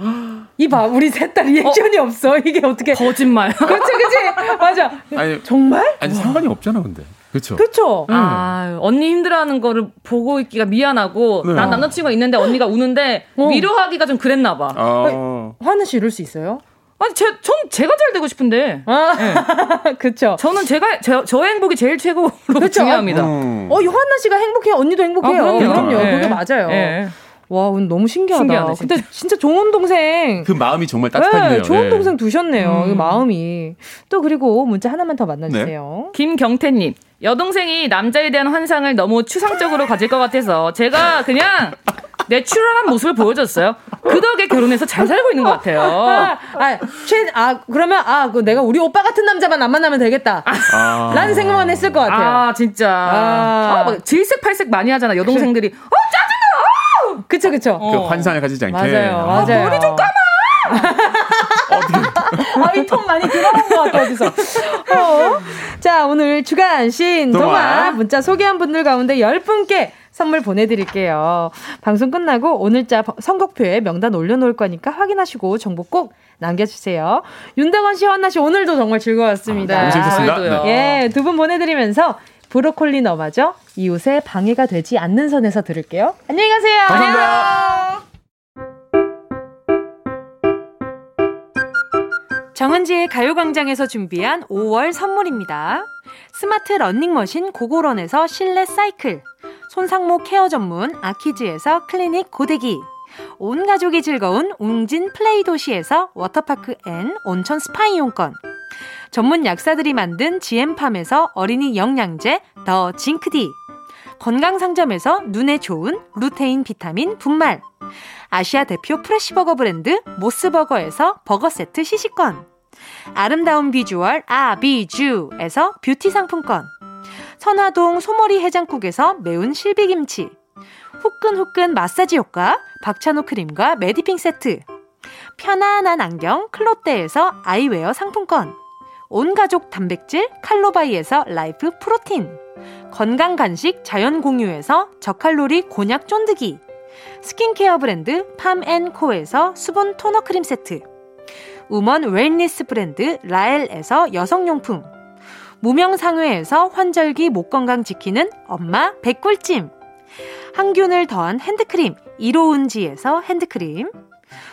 이봐, 우리 셋다 리액션이 어. 없어. 이게 어떻게. 거짓말. 그치, 그치. 맞아. 아니, 정말? 아니, 상관이 없잖아, 근데. 그렇죠. 그렇죠. 음. 아, 언니 힘들어하는 거를 보고 있기가 미안하고 네. 난 남자친구가 있는데 언니가 우는데 어. 위로하기가 좀 그랬나 봐. 어. 화는 씨 이럴 수 있어요? 아니, 제, 전 제가 잘 되고 싶은데. 아, 네. 그쵸. 저는 제가, 저, 저의 행복이 제일 최고로 그쵸? 중요합니다. 음. 어, 요한나 씨가 행복해. 언니도 행복해요. 아, 그럼요. 그럼요. 네. 그게 맞아요. 네. 와, 너무 신기하다. 신기하네, 진짜. 근데 진짜 좋은 동생. 그 마음이 정말 따뜻하네요. 네, 좋은 네. 동생 두셨네요. 음. 그 마음이. 또 그리고 문자 하나만 더 만나주세요. 네. 김경태님. 여동생이 남자에 대한 환상을 너무 추상적으로 가질 것 같아서 제가 그냥 내추럴한 모습을 보여줬어요. 그 덕에 결혼해서 잘 살고 있는 것 같아요. 아, 아, 최, 아 그러면 아, 그 내가 우리 오빠 같은 남자만 안 만나면 되겠다. 아. 라는 생각만 했을 것 같아요. 아, 진짜. 아, 아 질색팔색 많이 하잖아, 여동생들이. 어, 짜증 나! 어! 그쵸, 그쵸. 그 어. 환상을 가지지 않게. 맞아요, 아, 맞아요. 머리 좀 감아! 아, 이 톤 많이 들어본 것 같아, 어디서. 어. 자, 오늘 주간 신 동화 문자 소개한 분들 가운데 10분께 선물 보내드릴게요. 방송 끝나고 오늘자 선곡표에 명단 올려놓을 거니까 확인하시고 정보 꼭 남겨주세요. 윤대건 씨, 헌나 씨 오늘도 정말 즐거웠습니다. 아, 네. 재밌었습니다. 네. 예, 두 분 보내드리면서 브로콜리 너마저 이웃에 방해가 되지 않는 선에서 들을게요. 안녕히 가세요. 감사합니다. 정은지의 가요광장에서 준비한 5월 선물입니다. 스마트 러닝머신 고고런에서 실내 사이클, 손상모 care 전문 아키즈에서 클리닉 고데기, 온 가족이 즐거운 웅진 플레이 도시에서 워터파크 and 온천 스파 이용권, 전문 약사들이 만든 지엠팜에서 어린이 영양제 더 징크디, 건강상점에서 눈에 좋은 루테인 비타민 분말, 아시아 대표 fresh버거 브랜드 모스버거에서 버거 세트 시식권, 아름다운 비주얼 아비주에서 뷰티 상품권, 선화동 소머리 해장국에서 매운 실비김치, 후끈후끈 마사지 효과 박찬호 크림과 메디핑 세트, 편안한 안경 클로떼에서 아이웨어 상품권, 온가족 단백질 칼로바이에서 라이프 프로틴, 건강 간식 자연 공유에서 저칼로리 곤약 쫀득이, 스킨케어 브랜드 팜앤코에서 수분 토너 크림 세트, women wellness 브랜드 라엘에서 여성용품, 무명상회에서 환절기 목 건강 지키는 엄마 백꿀찜, 항균을 더한 핸드크림 이로운지에서 핸드크림,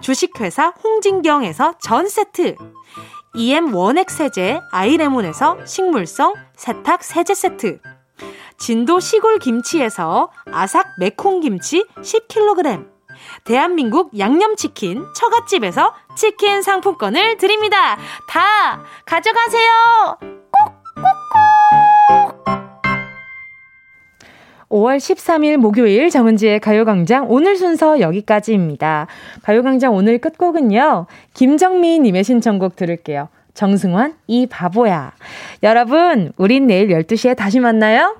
주식회사 홍진경에서 전 세트, EM 원액 세제 아이레몬에서 식물성 세탁 세제 세트, 진도 시골 김치에서 아삭 매콩 김치 10kg, 대한민국 양념치킨 처갓집에서 치킨 상품권을 드립니다. 다 가져가세요. 꼭꼭꼭. 5월 13일 목요일 정은지의 가요광장 오늘 순서 여기까지입니다. 가요광장 오늘 끝곡은요. 김정미 님의 신청곡 들을게요. 정승환 이 바보야. 여러분, 우린 내일 12시에 다시 만나요.